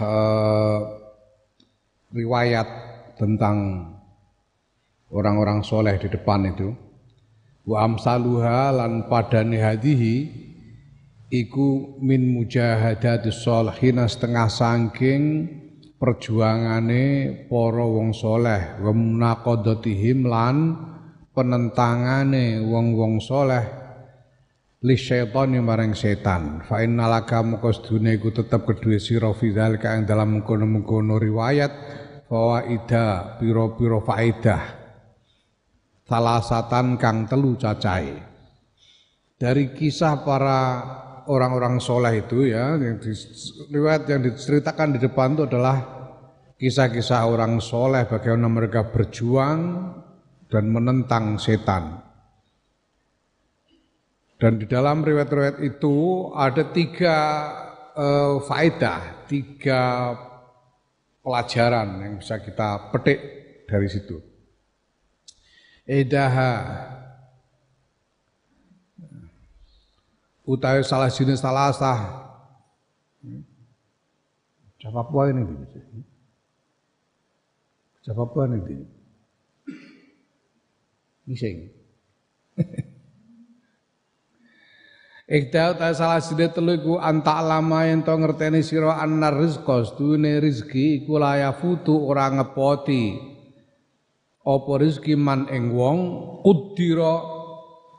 uh, riwayat tentang orang-orang soleh di depan itu. Wa amsaluha lan padane hadihi iku min mujahadati sholihin setengah sangking perjuangane para wong soleh wa munaqadatihim lan penentangane wong-wong soleh li syaitani maring setan. Fa innalaka moko sedune iku tetep kedue sira fidal kang dalam mengkono-mengkono riwayat. Fawaida pira-pira faedah salasatan kang telu cacahe. Dari kisah para orang-orang soleh itu ya yang di, riwayat yang diceritakan di depan itu adalah kisah-kisah orang soleh bagaimana mereka berjuang dan menentang setan dan di dalam riwayat-riwayat itu ada tiga uh, faedah, tiga pelajaran yang bisa kita petik dari situ. Edaha utawi salah jenis salah sah. Jawab apa ini? Jawab apa ini? Ngising. Ikda ta salah side telu iku anta lama yen to ngerteni sira annar rizqa sedune rezeki iku layafutu ora ngepoti. Apa rezeki man ing wong kudira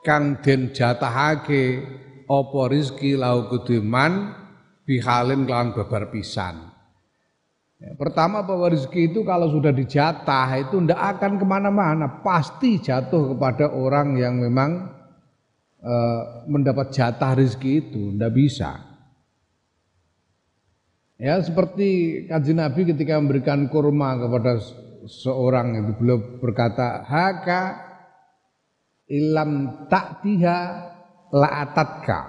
kang den jatahake. Apa rezeki lau kudu man bihalin kelawan babar pisan. Ya, pertama bahwa rezeki itu kalau sudah dijatah itu ndak akan ke mana-mana, pasti jatuh kepada orang yang memang Eh, mendapat jatah rezeki itu, tidak bisa. Ya seperti kaji Nabi ketika memberikan kurma kepada seorang itu beliau berkata haka ilam taktiha la'atatka.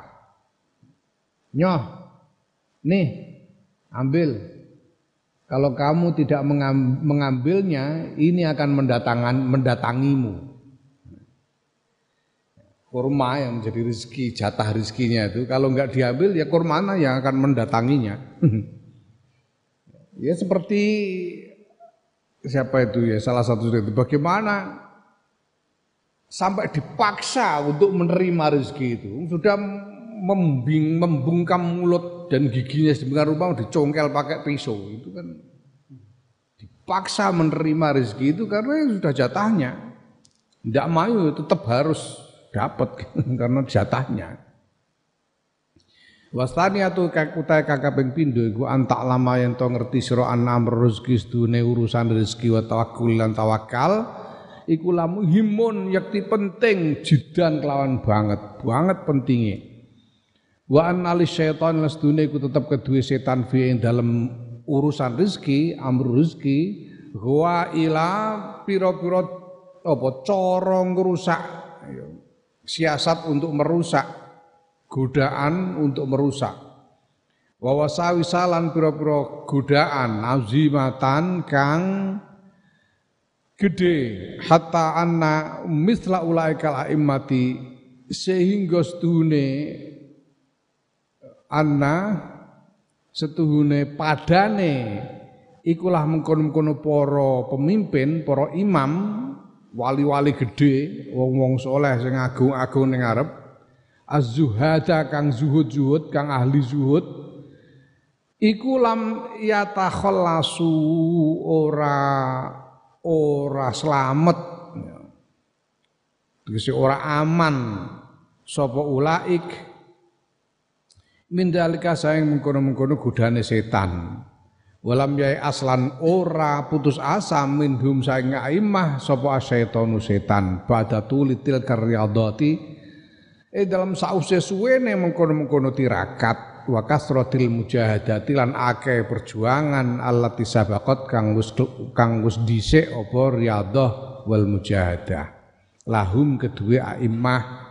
Nyoh nih ambil. Kalau kamu tidak mengambilnya ini akan mendatangan mendatangimu kurma yang menjadi rezeki jatah rezekinya itu kalau nggak diambil ya kurma yang akan mendatanginya. Ya seperti siapa itu ya salah satu itu bagaimana sampai dipaksa untuk menerima rezeki itu sudah membing membungkam mulut dan giginya sedemikian rupa dicongkel pakai pisau itu kan dipaksa menerima rezeki itu karena sudah jatahnya tidak mau tetap harus dapat karena jatahnya. Wastani atau utai kakak ping pindo iku antak lama yang to ngerti sira anam rezeki sedune urusan rezeki wa tawakkul lan tawakal iku lamu himun yakti penting jidan kelawan banget banget pentingnya. Wa annali syaitan lan sedune iku tetep kedue setan fi ing dalem urusan rezeki amr rezeki wa ila pira-pira apa cara ngrusak siasat untuk merusak, godaan untuk merusak. Wawasawi salan pira-pira godaan azimatan kang gede hatta anna misla ulaikal aimmati sehingga setuhune anna setuhune padane ikulah mengkono-mengkono para pemimpin, para imam wali-wali gede, wong-wong soleh sing agung-agung ning ngarep, az-zuhada kang zuhud-zuhud, kang ahli zuhud, iku lam yatakhallasu ora ora selamat. Tegese ora aman sapa ulaik mindalika saing mengkono-mengkono godane setan. Walam yai aslan ora putus asa minhum saing aimah sapa asyaitonu setan. Pada tulitil karyadati eh dalam sause suwene mengkono-mengkono tirakat wa kasratil mujahadati lan akeh perjuangan allati sabaqat kang wis kang wis dhisik apa riyadhah wal mujahadah. Lahum kedua a'immah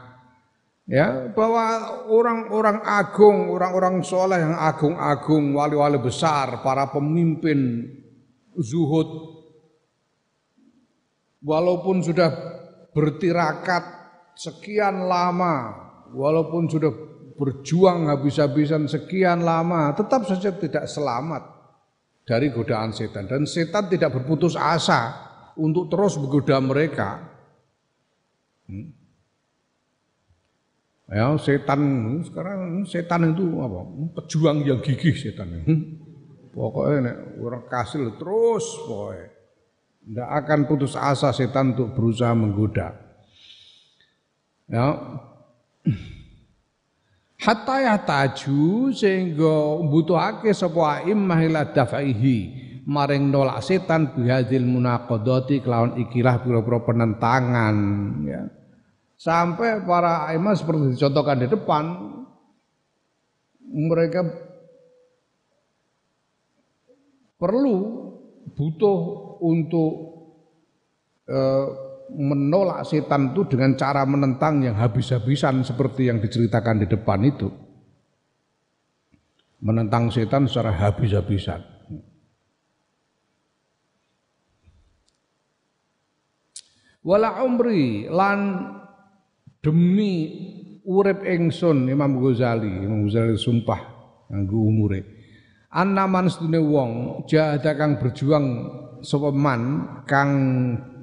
ya bahwa orang-orang agung, orang-orang soleh yang agung-agung, wali-wali besar, para pemimpin zuhud, walaupun sudah bertirakat sekian lama, walaupun sudah berjuang habis-habisan sekian lama, tetap saja tidak selamat dari godaan setan dan setan tidak berputus asa untuk terus menggoda mereka. Hmm. Ya, setan sekarang setan itu apa? Pejuang yang gigih setan. Hmm. Pokoknya nek orang kasil terus pokoknya. Tidak akan putus asa setan untuk berusaha menggoda. Ya. Hatta ya taju sehingga butuhake sapa immah ila dafaihi maring nolak setan bihadil munaqadati kelawan ikilah pira-pira penentangan ya Sampai para imam seperti dicontohkan di depan, mereka perlu butuh untuk e, menolak setan itu dengan cara menentang yang habis-habisan seperti yang diceritakan di depan itu. Menentang setan secara habis-habisan. Wala umri lan demi urip ingsun Imam Ghazali Imam Ghazali sumpah nganggo umure Anaman sedune wong jahada kang berjuang sapa man kang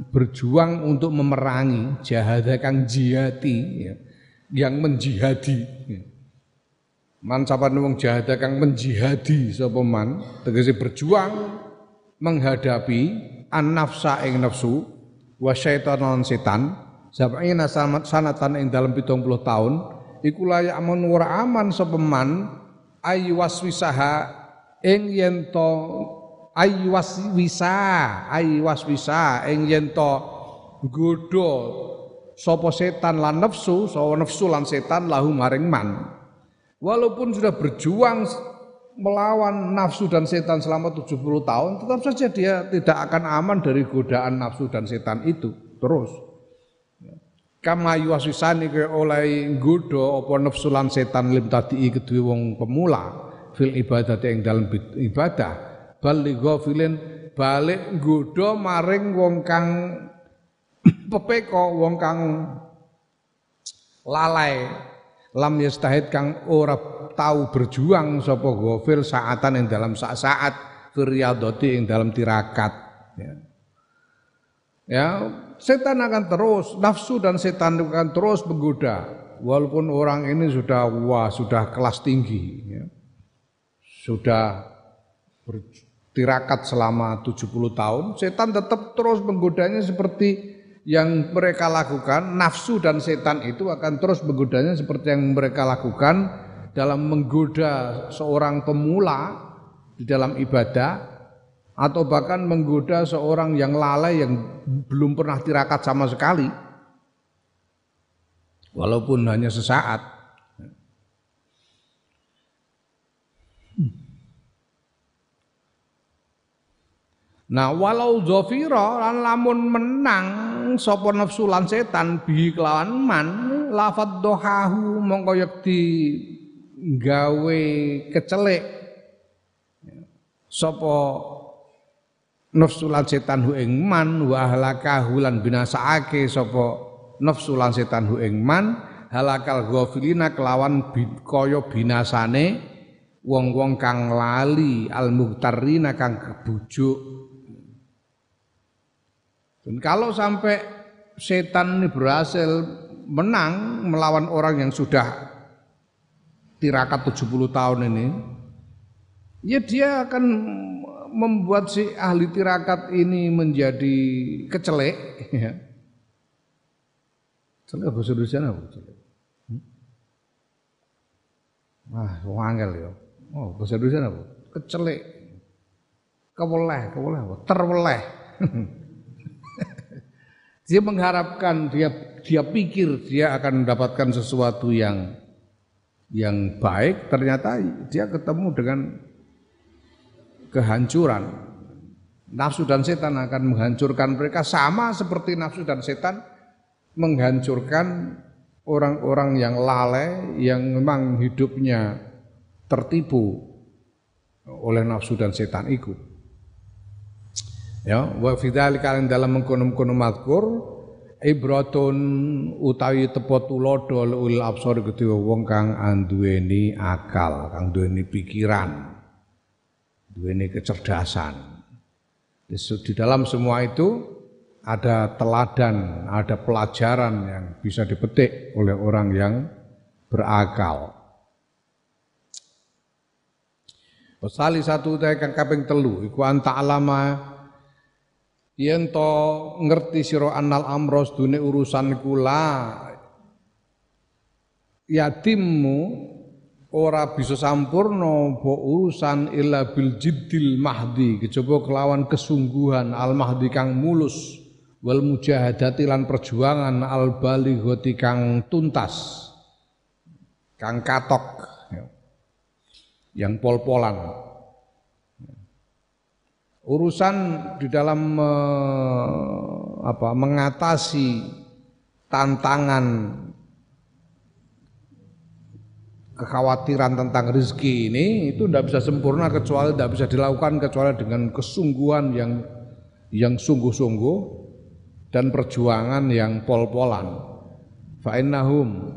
berjuang untuk memerangi jahada kang jihati ya, yang menjihadi ya. man sapa wong jahada kang menjihadi sapa man berjuang menghadapi an nafsa ing nafsu wa syaitanon setan sab'ina sanatan ing dalam 70 tahun iku layak ora aman sapa man aywaswisaha ing yen to aywaswisa aywaswisa ing yen to godho sapa setan lan nafsu sapa nafsu lan setan lahu maring man. Walaupun sudah berjuang melawan nafsu dan setan selama 70 tahun tetap saja dia tidak akan aman dari godaan nafsu dan setan itu terus kama yuwasisani ke oleh nggodha apa nafsu lan setan lim tadi kedue wong pemula fil ibadah ing dalam ibadah. Bal li ghafilin balik nggodha maring wong kang pepeko wong kang lalai. Lam yastahid kang ora tahu berjuang sapa ghafil saatan ing dalam saat-saat firyadati ing dalam tirakat. Ya. ya setan akan terus, nafsu dan setan akan terus menggoda. Walaupun orang ini sudah wah, sudah kelas tinggi, ya. sudah bertirakat selama 70 tahun, setan tetap terus menggodanya seperti yang mereka lakukan, nafsu dan setan itu akan terus menggodanya seperti yang mereka lakukan dalam menggoda seorang pemula di dalam ibadah atau bahkan menggoda seorang yang lalai yang belum pernah tirakat sama sekali. Walaupun hanya sesaat. Nah walau zafira lan lamun menang sapa nafsu lan setan bi kelawan man lafad dohahu mongko yekti gawe kecelik. Sapa nafsu lan setan hu ing man wa halakahu lan binasaake sapa nafsu lan setan hu ing man halakal ghafilina kelawan kaya binasane wong-wong kang lali al muhtarina kang kebujuk. Dan kalau sampai setan ini berhasil menang melawan orang yang sudah tirakat 70 tahun ini ya dia akan membuat si ahli tirakat ini menjadi kecelek ya. Celek bahasa Indonesia apa celek? Hmm? Wah, wangel ya. Oh, bahasa Indonesia apa? Kecelek. Keweleh, keweleh? Terweleh. dia mengharapkan, dia dia pikir dia akan mendapatkan sesuatu yang yang baik ternyata dia ketemu dengan kehancuran. Nafsu dan setan akan menghancurkan mereka sama seperti nafsu dan setan menghancurkan orang-orang yang lalai yang memang hidupnya tertipu oleh nafsu dan setan itu. Ya, wa fidzalika dalam mengkono-kono mazkur ibratun utawi tepo tulodo ul absor kedua wong kang anduweni akal, kang duweni pikiran ini kecerdasan. Di dalam semua itu ada teladan, ada pelajaran yang bisa dipetik oleh orang yang berakal. Pasali satu teh kang kaping telu iku anta alama yen to ngerti sira anal amros dune urusan kula yatimmu ora bisa sampurno bo urusan illa bil jiddil mahdi kejaba kelawan kesungguhan al mahdi kang mulus wal mujahadati lan perjuangan al balighati kang tuntas kang katok ya. yang pol-polan urusan di dalam apa mengatasi tantangan kekhawatiran tentang rezeki ini itu tidak bisa sempurna kecuali tidak bisa dilakukan kecuali dengan kesungguhan yang yang sungguh-sungguh dan perjuangan yang pol-polan. Fa'innahum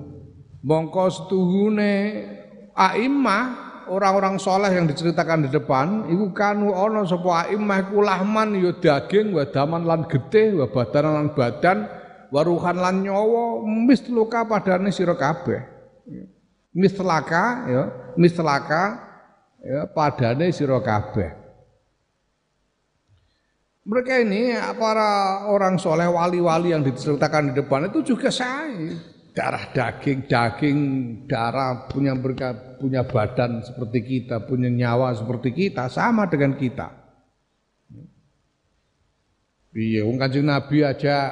mongko setuhune a'immah orang-orang soleh yang diceritakan di depan iku kanu ana sapa a'immah iku lahman ya daging wa daman lan getih wa badan lan badan waruhan lan nyawa misluka padane sira kabeh mislaka ya mislaka ya padane sira kabeh. Mereka ini para orang soleh wali-wali yang diceritakan di depan itu juga saya darah daging daging darah punya mereka punya badan seperti kita punya nyawa seperti kita sama dengan kita. Iya wong kanjeng nabi aja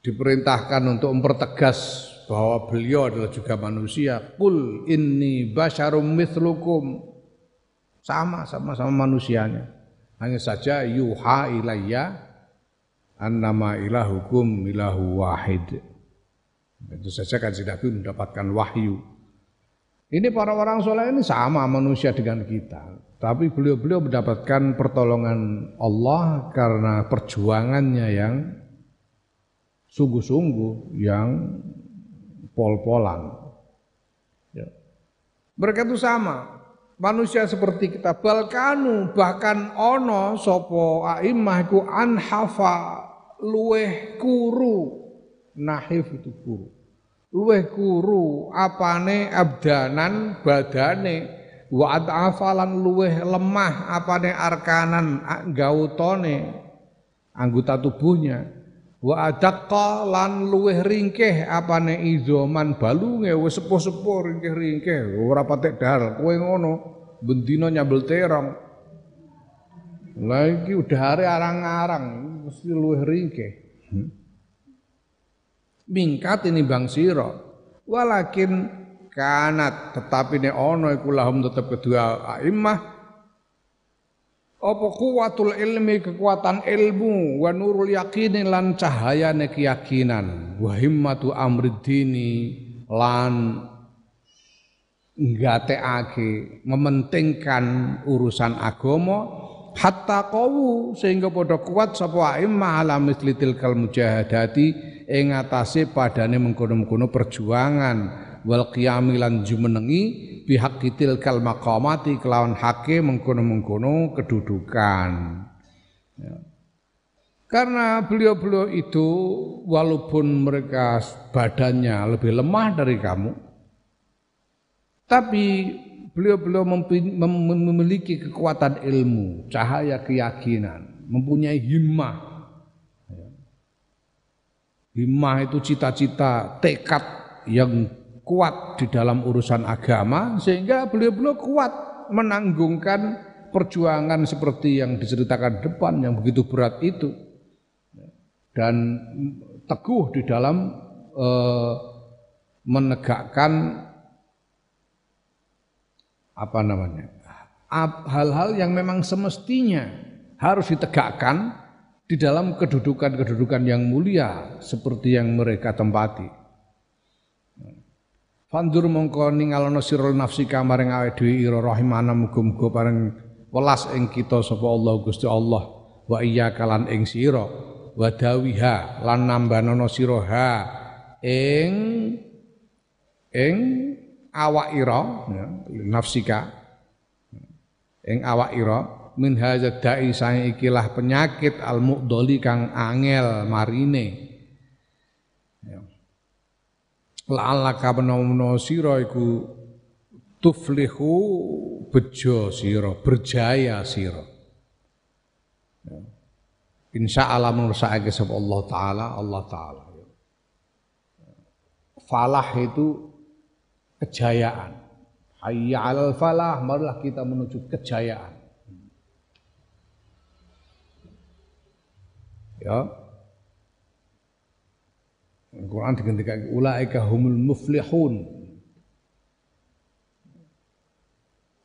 diperintahkan untuk mempertegas bahwa beliau adalah juga manusia. Kul inni basyarum mithlukum. Sama, sama sama manusianya. Hanya saja yuha ilayya annama ilahukum ilahu wahid. Itu saja kan Nabi mendapatkan wahyu. Ini para orang soleh ini sama manusia dengan kita. Tapi beliau-beliau mendapatkan pertolongan Allah karena perjuangannya yang sungguh-sungguh, yang pol-polan. Ya. Mereka itu sama, manusia seperti kita. Balkanu bahkan ono sopo aimah ku anhafa luweh kuru, nahif itu kuru. Luweh kuru apane abdanan badane wa afalan luweh lemah apane arkanan gautone anggota tubuhnya wa adaqqa lan luweh ringkeh apane izoman balunge wis sepuh-sepuh ringkeh-ringkeh ora patek dal kowe ngono bendina nyambel terong. Lagi udah hari arang-arang mesti luweh ringkeh hmm. mingkat ini bang siro walakin kanat tetapi ne ono iku lahum tetep kedua a'immah apa kuwatul ilmi kekuatan ilmu wa nurul yakini lan cahayane keyakinan. Wa himmatu amriddini lan nggatekake mementingkan urusan agama hatta qawu sehingga padha kuat sapa imma ala misli tilkal mujahadati ing atase padane mengkono-mengkono perjuangan wal qiyami lan jumenengi pihak kitil kal makamati kelawan hake mengkono-mengkono kedudukan. Ya. Karena beliau-beliau itu walaupun mereka badannya lebih lemah dari kamu, tapi beliau-beliau memiliki kekuatan ilmu, cahaya keyakinan, mempunyai himmah. Ya. Himmah itu cita-cita, tekad yang kuat di dalam urusan agama sehingga beliau-beliau kuat menanggungkan perjuangan seperti yang diceritakan depan yang begitu berat itu dan teguh di dalam eh, menegakkan apa namanya hal-hal yang memang semestinya harus ditegakkan di dalam kedudukan-kedudukan yang mulia seperti yang mereka tempati. Fandur mongko ningalono sira nafsi kamaring awake dhewe ira rahimana muga-muga pareng welas ing kita sapa Allah Gusti Allah. Wa iya kalan ing sira. Wa dawiha lan nambanono sira ha ing ing awak ira ya, nafsika ing awak ira. Min hadza da'i ikilah penyakit al muqdoli kang angel marine la'allaka menawa sira iku tuflihu bejo sira berjaya sira. Ya. insya Allah mengusahakan sapa Allah taala Allah taala falah itu kejayaan. Hayya 'alal falah marilah kita menuju kejayaan. Ya Al-Quran digantikan ulaika humul muflihun.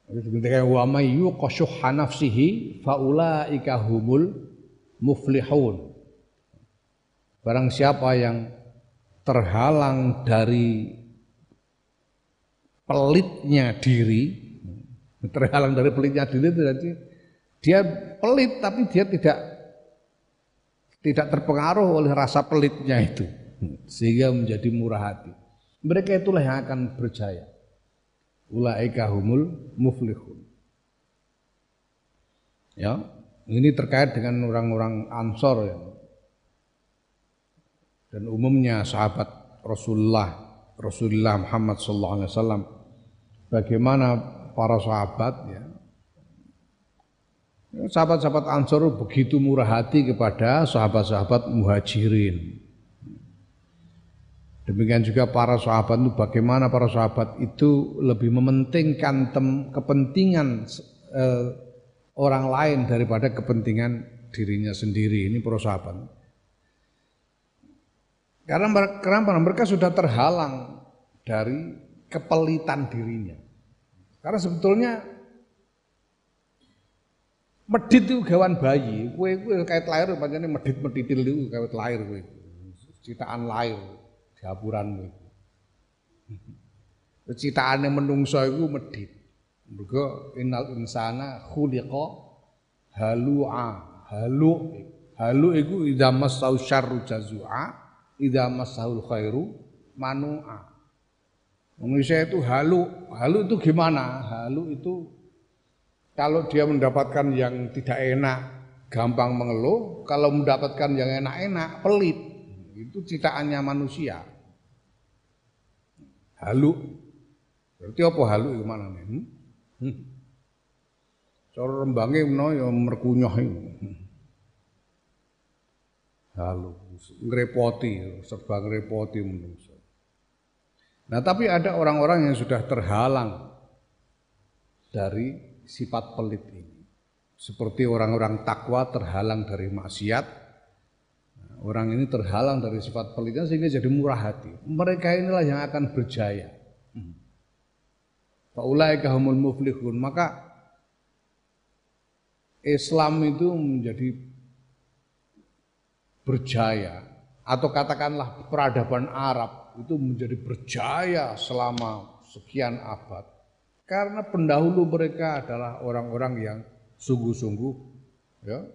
Digantikan wa may yuqashuha nafsihi fa ulaika humul muflihun. Barang siapa yang terhalang dari pelitnya diri, terhalang dari pelitnya diri itu berarti dia pelit tapi dia tidak tidak terpengaruh oleh rasa pelitnya itu sehingga menjadi murah hati. Mereka itulah yang akan berjaya. Ulaika humul muflihun. Ya, ini terkait dengan orang-orang Ansor ya. Dan umumnya sahabat Rasulullah Rasulullah Muhammad sallallahu alaihi wasallam bagaimana para sahabat ya sahabat-sahabat Ansor begitu murah hati kepada sahabat-sahabat Muhajirin Demikian juga para sahabat itu bagaimana para sahabat itu lebih mementingkan tem, kepentingan eh, orang lain daripada kepentingan dirinya sendiri. Ini para sahabat. Karena karena mereka sudah terhalang dari kepelitan dirinya. Karena sebetulnya medit itu gawan bayi, kue kue kait lahir, pancene medit meditil itu kait lahir citaan lahir gapuranmu iku. Citaane menungso iku medhit. Mergo innal insana khuliqa halua. Halu halu iku idza masau syarru jazua, idza masaul khairu manua. Manusia itu halu. Halu itu gimana? Halu itu kalau dia mendapatkan yang tidak enak, gampang mengeluh. Kalau mendapatkan yang enak-enak, pelit. Itu citaannya manusia halu. Berarti apa halu itu mana nih? Hmm? hmm. Cara rembange menawa ya merkunyah itu. Halu, ngrepoti, serba ngrepoti menungso. Nah, tapi ada orang-orang yang sudah terhalang dari sifat pelit ini. Seperti orang-orang takwa terhalang dari maksiat, Orang ini terhalang dari sifat pelitnya sehingga jadi murah hati. Mereka inilah yang akan berjaya. Faulaika humul muflihun. Maka Islam itu menjadi berjaya atau katakanlah peradaban Arab itu menjadi berjaya selama sekian abad karena pendahulu mereka adalah orang-orang yang sungguh-sungguh ya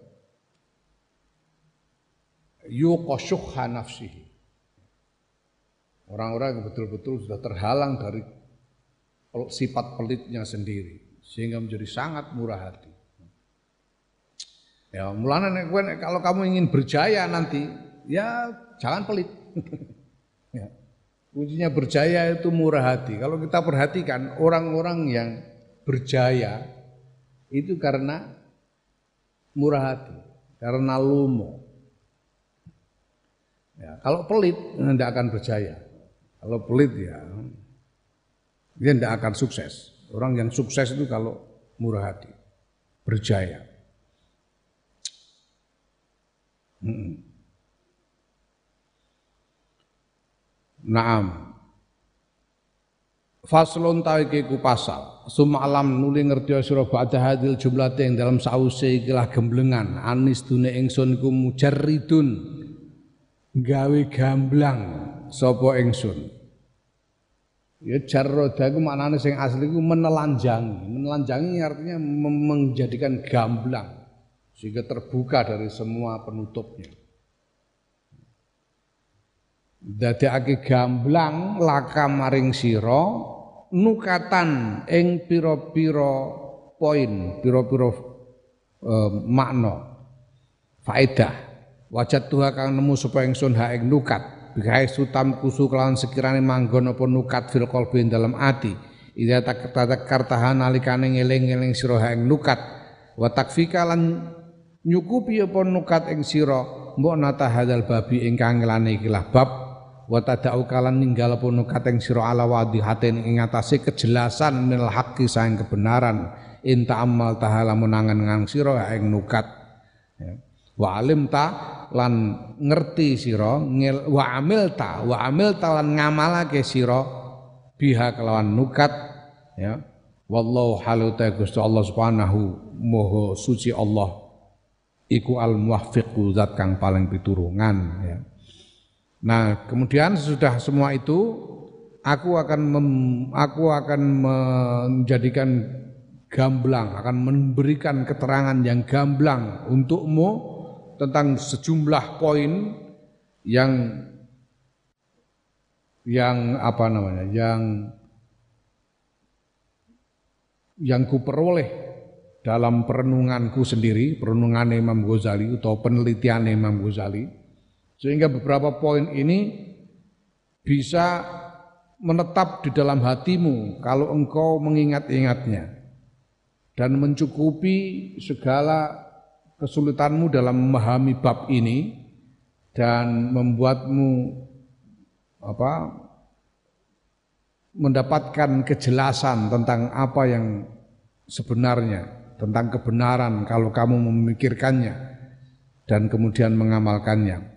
yuqasyuhha nafsihi. Orang-orang yang betul-betul sudah terhalang dari sifat pelitnya sendiri sehingga menjadi sangat murah hati. Ya, mulanya kalau kamu ingin berjaya nanti, ya jangan pelit. ya. Kuncinya berjaya itu murah hati. Kalau kita perhatikan orang-orang yang berjaya itu karena murah hati, karena lumo. Ya, kalau pelit tidak akan berjaya. Kalau pelit ya dia tidak akan sukses. Orang yang sukses itu kalau murah hati, berjaya. Hmm. Naam. Faslun tawiki ku pasal. Suma alam nuli ngerti sira ba'da hadil jumlah dalam sause ikilah gemblengan anis dune ingsun ku mujarridun gawe gamblang sapa ingsun. Ya jarroda iku maknane sing asli iku menelanjangi. Menelanjangi artinya menjadikan gamblang sehingga terbuka dari semua penutupnya. Dadekake gamblang laka maring sira nukatan ing pira-pira poin, pira-pira uh, makna faedah. Wajat tuha kang nemu supaya ingsun ha ing nukat. Bikai sutam kusu kelawan sekirane manggon apa nukat fil qalbi dalam ati. Ida tak tahan nalikane ngeling-eling sira ha ing nukat. Wa takfika lan nyukupi apa nukat ing sira mbok nata hadal babi ingkang ngelane ikilah bab wa tada'u kalan ninggal pun kateng sira ala wadihatin ing atase kejelasan minal haqqi kebenaran inta amal tahala menangan ngang sira ing nukat ya. wa alim ta lan ngerti sira wa amil ta wa amil ta lan ngamalake sira biha kelawan nukat ya. Wallahu halu ta Gusti Allah subhanahu moho suci Allah. Iku al muwaffiqu zat kang paling piturungan ya. Nah, kemudian sesudah semua itu aku akan mem, aku akan menjadikan gamblang, akan memberikan keterangan yang gamblang untukmu tentang sejumlah poin yang yang apa namanya, yang yang ku peroleh dalam perenunganku sendiri, perenungan Imam Ghazali atau penelitian Imam Ghazali. Sehingga beberapa poin ini bisa menetap di dalam hatimu kalau engkau mengingat-ingatnya dan mencukupi segala kesulitanmu dalam memahami bab ini dan membuatmu apa mendapatkan kejelasan tentang apa yang sebenarnya tentang kebenaran kalau kamu memikirkannya dan kemudian mengamalkannya.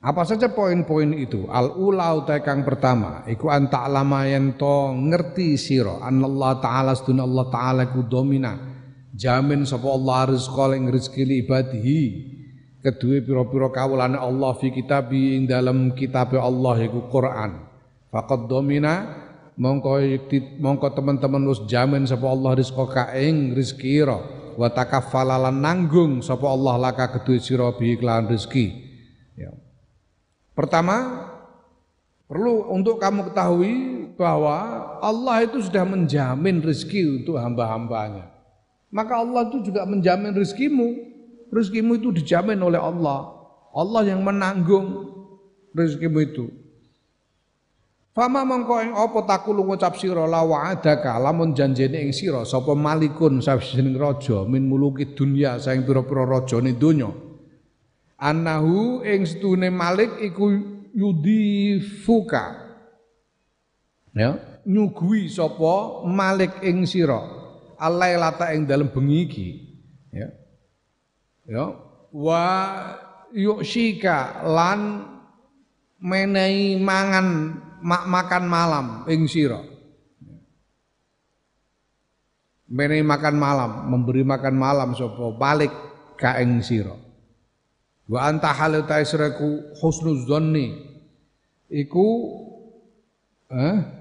Apa saja poin-poin itu? Al ula pertama iku anta alama yen to ngerti sira Allah taala seduna Allah taala ku domina jamin sapa Allah rizqa ing rezeki li ibadihi. Kedue pira-pira kawulane Allah fi kitabi ing dalam kitab Allah iku Quran. Faqad domina mongko mongko teman-teman wis jamin sapa Allah rizqa ka ing rezeki wa takaffala nanggung sapa Allah laka kedue sira bi iklan rezeki. Pertama, perlu untuk kamu ketahui bahwa Allah itu sudah menjamin rezeki untuk hamba-hambanya. Maka Allah itu juga menjamin rezekimu. Rezekimu itu dijamin oleh Allah. Allah yang menanggung rezekimu itu. Fama mongko ing apa takulu ngucap sira la wa'adaka lamun janjene ing sira sapa malikun sawijining raja min muluki dunya saing pira-pira rajane donya annahu ing setune Malik iku yudifuka ya nyugui sapa Malik ing sira alailata ing dalem bengi iki. Ya. Ya. Wa yuksika lan menehi mangan mak makan malam ing sira. Menehi makan malam memberi makan malam sapa Malik ka ing sira. Wa anta halu taisraku husnuz dzanni iku eh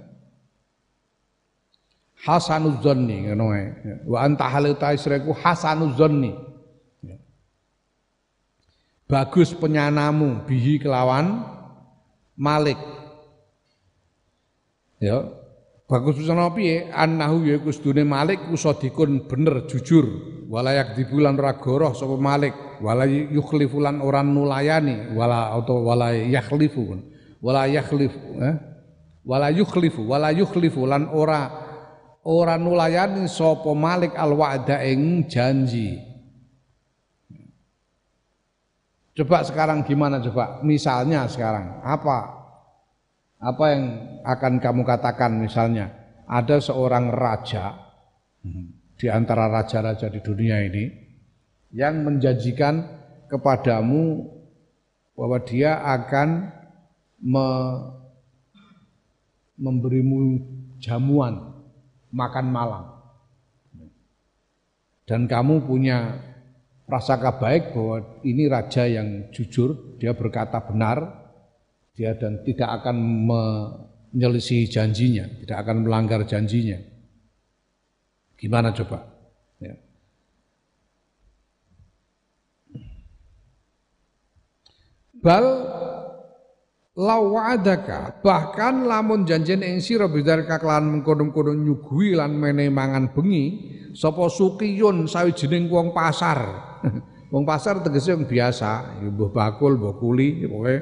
hasanuz dzanni ngono ae. Wa anta halu taisraku hasanuz dzanni. Bagus penyanamu bihi kelawan Malik. Ya, bagus pesana piye annahu ya sedune Malik ku sadikun bener jujur walayak dibulan ora goroh sapa Malik wala yukhlifulan orang nulayani wala atau wala yakhlifu wala yakhlif eh? wala yukhlifu wala yukhlifu lan ora nulayani sapa Malik al wa'da ing janji. Coba sekarang gimana coba? Misalnya sekarang apa? Apa yang akan kamu katakan misalnya? Ada seorang raja di antara raja-raja di dunia ini yang menjanjikan kepadamu bahwa dia akan me, memberimu jamuan makan malam. Dan kamu punya prasangka baik bahwa ini raja yang jujur, dia berkata benar, dia dan tidak akan menyelisihi janjinya, tidak akan melanggar janjinya. Gimana coba? Ya. Bal lawadaka bahkan lamun janjen ing sira bidzalika kelan mengkono-kono nyuguhi lan mene mangan bengi sapa sukiyun sawijining wong pasar. Wong pasar tegese wong biasa ya mbuh bakul mbuh kuli pokoke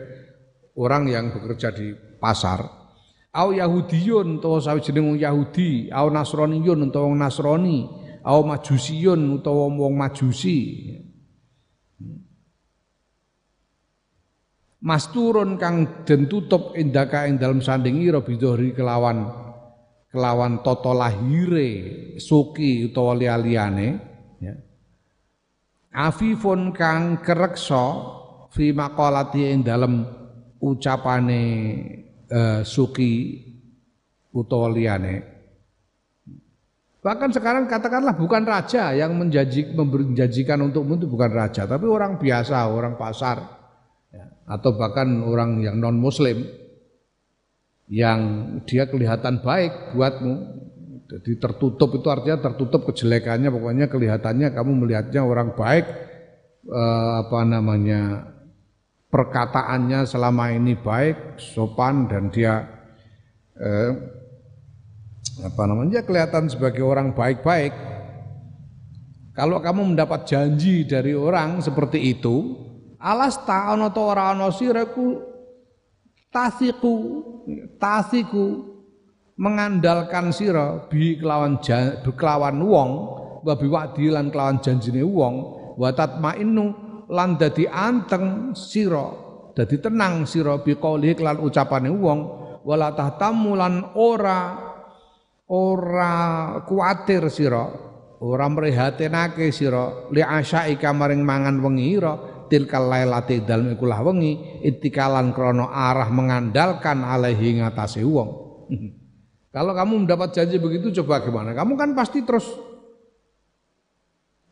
orang yang bekerja di pasar. Au yahudiyun utawa sawijining wong Yahudi au nasroniyun utawa wong Nasrani au majusiyun utawa wong majusi masturun kang den tutup indaka ing dalem sanding ira bidhori kelawan kelawan toto lahire suki utawa liya-liyane ya. Afifun kang kereksa fi maqalati ing dalem ucapane uh, suki utawa liyane. Bahkan sekarang katakanlah bukan raja yang menjanji, menjanjikan untukmu itu bukan raja, tapi orang biasa, orang pasar atau bahkan orang yang non muslim yang dia kelihatan baik buatmu. Jadi tertutup itu artinya tertutup kejelekannya pokoknya kelihatannya kamu melihatnya orang baik eh, apa namanya perkataannya selama ini baik sopan dan dia eh, apa namanya kelihatan sebagai orang baik-baik. Kalau kamu mendapat janji dari orang seperti itu alas ta ana ta ora ana sira ku tasiku tasiku mengandalkan sira bi kelawan kelawan wong wa bi wa'di lan kelawan janjine wong wa tatmainnu lan dadi anteng sira dadi tenang sira bi qouli lan ucapane wong wala tahtamu lan ora ora kuatir sira ora mrihatinake sira li asyaika maring mangan wengi tilkal lailati dalem iku lah wengi itikalan krono arah mengandalkan alaihi ngatasi wong. Kalau kamu mendapat janji begitu coba gimana? Kamu kan pasti terus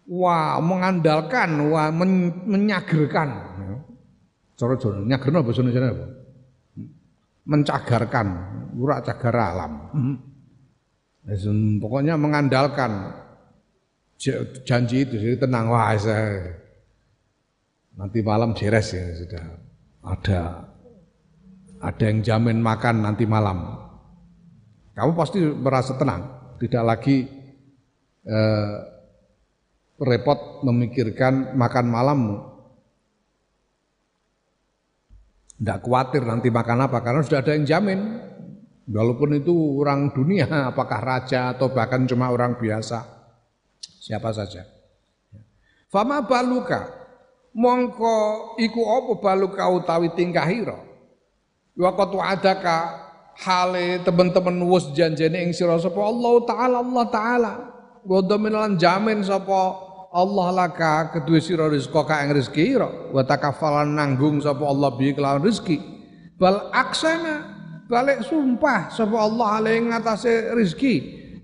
wah mengandalkan, wah men, menyagerkan. Cara cara nyagerno bahasa Indonesia apa? Mencagarkan, ura cagar alam. Pokoknya mengandalkan janji itu jadi tenang wah saya nanti malam beres ya sudah ada ada yang jamin makan nanti malam. Kamu pasti merasa tenang, tidak lagi eh, repot memikirkan makan malammu. Tidak khawatir nanti makan apa karena sudah ada yang jamin. Walaupun itu orang dunia, apakah raja atau bahkan cuma orang biasa, siapa saja. Fama baluka, mongko iku apa balu kau tawi tingkahira waqat adaka hale teman-teman wus janjene ing sira sapa Allah taala Allah taala. Wa lan jamin sapa Allah laka kedua sira rezeki ka ing rezeki ira. Wa takafalan nanggung sapa Allah bi kelawan rezeki. Bal aksana balik sumpah sapa Allah ale ing ngatasé rezeki.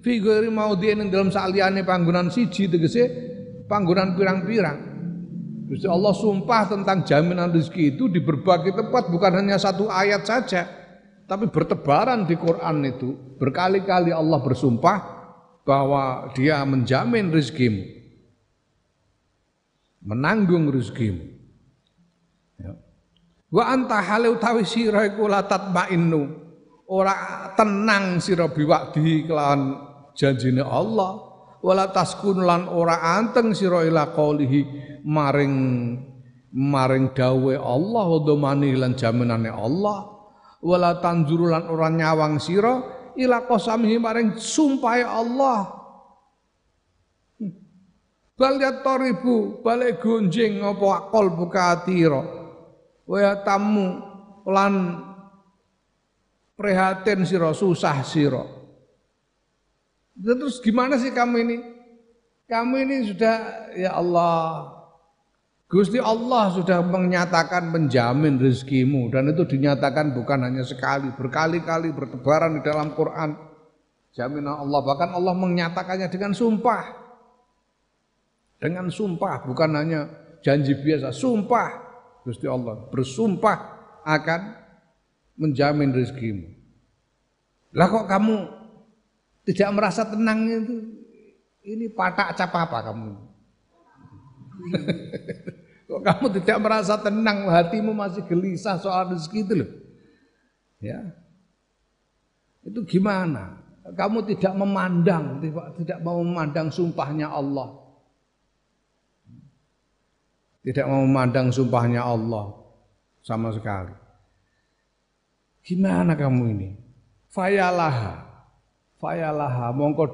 Fi ghairi maudhi'in dalam saliyane panggonan siji tegese panggonan pirang-pirang Gusti Allah sumpah tentang jaminan rezeki itu di berbagai tempat bukan hanya satu ayat saja, tapi bertebaran di Quran itu berkali-kali Allah bersumpah bahwa Dia menjamin rezekimu, menanggung rezekimu. Ya. Wa anta halau tawi sira iku latat ma'innu ora tenang sira biwakdi kelawan janjine Allah wala taskun lan ora anteng sira ila qaulihi maring maring dawe Allah wa domani lan jaminane Allah. Wala tanzuru lan ora nyawang sira ila qasamihi maring sumpahe Allah. Bal toribu balik gonjing apa akol buka atira tamu lan prihatin sira susah sira Terus gimana sih kamu ini? Kamu ini sudah ya Allah Gusti Allah sudah menyatakan menjamin rezekimu dan itu dinyatakan bukan hanya sekali, berkali-kali bertebaran di dalam Quran. Jaminan Allah bahkan Allah menyatakannya dengan sumpah. Dengan sumpah bukan hanya janji biasa, sumpah Gusti Allah bersumpah akan menjamin rezekimu. Lah kok kamu tidak merasa tenang itu? Ini patak cap apa kamu? Kok kamu tidak merasa tenang, hatimu masih gelisah soal rezeki itu loh. Ya. Itu gimana? Kamu tidak memandang, tidak mau memandang sumpahnya Allah. Tidak mau memandang sumpahnya Allah sama sekali. Gimana kamu ini? Fayalaha. Fayalaha mongko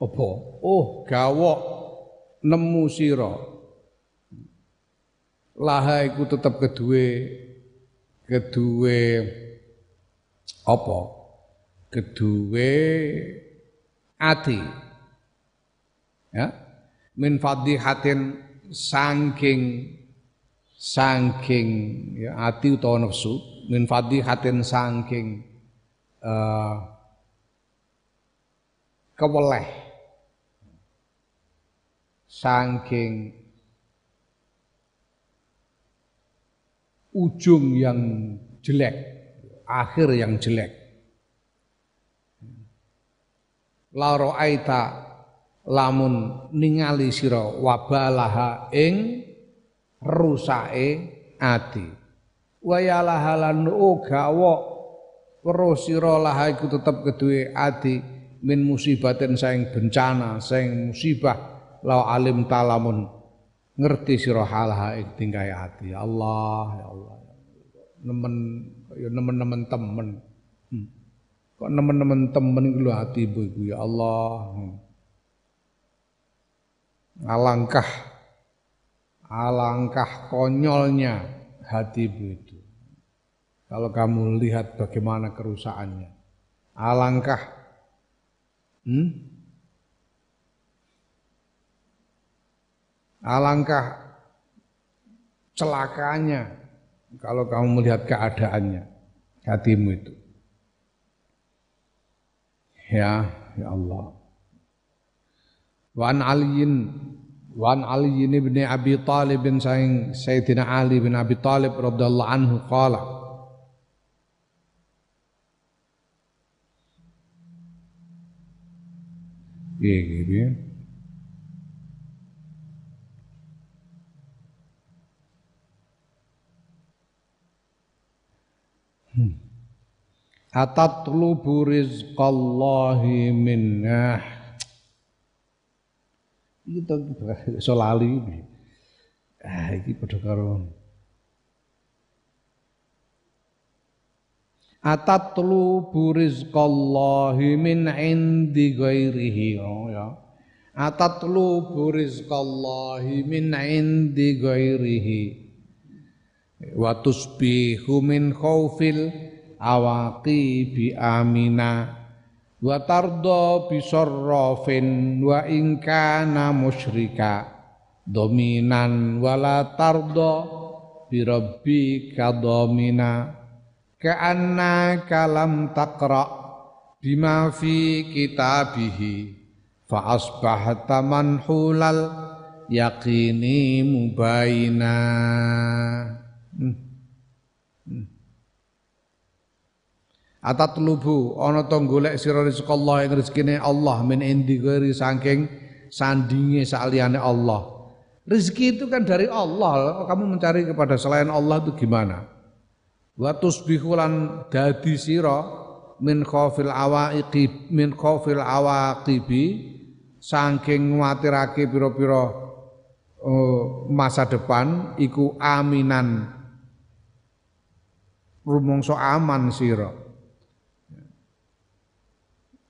opo? Oh, gawok. Nemu sira. Laha iku tetep kedue kedue apa? Kedue ati. Ya min fadhihatin saking saking ya ati utawa nafsu. Min fadhihatin saking uh, keweleh saking ujung yang jelek, akhir yang jelek. La aita lamun ningali sira wabalaha ing rusake ati. Wayalaha lan uga wa weruh sira laha iku tetep keduwe ati min musibatin saing bencana, saing musibah la alim talamun. Ngerti sira halaha ing tingkai ati. Allah ya Allah nemen ya nemen-nemen temen. Hmm. kok nemen-nemen temen iku lho iku? Ya Allah. Hmm. alangkah alangkah konyolnya hati itu. Kalau kamu lihat bagaimana kerusakannya. Alangkah hmm? Alangkah celakanya kalau kamu melihat keadaannya hatimu itu. Ya, ya Allah. Wan Aliin Wan Ali bin Abi Talib bin Sayyidina Ali bin Abi Talib radhiyallahu anhu qala Iya gitu ya. Atatlubu rizqallahi minnah. Iki to iso lali. Ah iki padha karo Atatlubu rizqallahi min indi ghairihi. Oh, ya. Atatlubu rizqallahi min indi ghairihi. Wa tusbihu min khaufil awaqi bi amina. Wa tardo bi sarrafin wa in kana musyrika. Dominan wala tardo bi rabbika domina anna kalam taqra bima fi kitabihi fa asbahata manhulal yaqini mubayina hmm. Atatlubu ana to golek sira rezeki Allah ing rezekine Allah min ghairi saking sandinge saliyane Allah. Rezeki itu kan dari Allah, kamu mencari kepada selain Allah itu gimana? Wa tusbihu lan dadi sira min khaufil awaiqi min khaufil awaqibi saking nguatirake pira-pira uh, masa depan iku aminan. Rumangsa aman sira.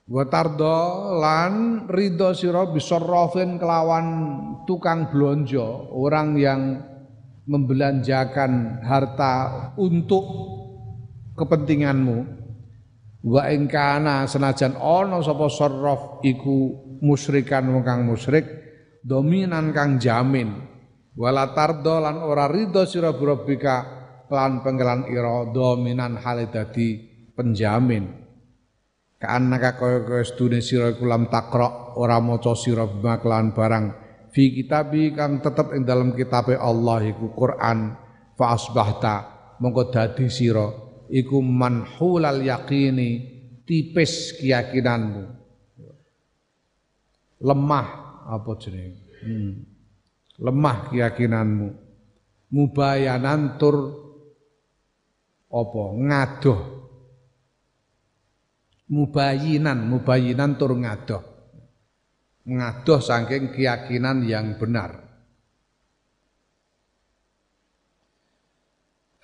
Wa tardo lan ridho sira bisarrafin kelawan tukang blonjo, orang yang membelanjakan harta untuk kepentinganmu. Wa ing kana senajan ana sapa sarraf iku musyrikan wong kang musyrik dominan kang jamin. Wala tardo lan ora ridho sira rabbika lan penggelan ira dominan hale dadi penjamin. Kaanaka kaya kaya sedune sira iku lam ora maca sira bima kelan barang fi kitabi kang tetep ing dalam kitabe Allah iku Quran. Fa asbahta mongko dadi sira iku manhulal yaqini tipis keyakinanmu. Lemah apa jenenge? Hmm. Lemah keyakinanmu. Mubayanan tur apa? Ngadoh. Mubayinan mubayinan tur ngadoh ngadoh saking keyakinan yang benar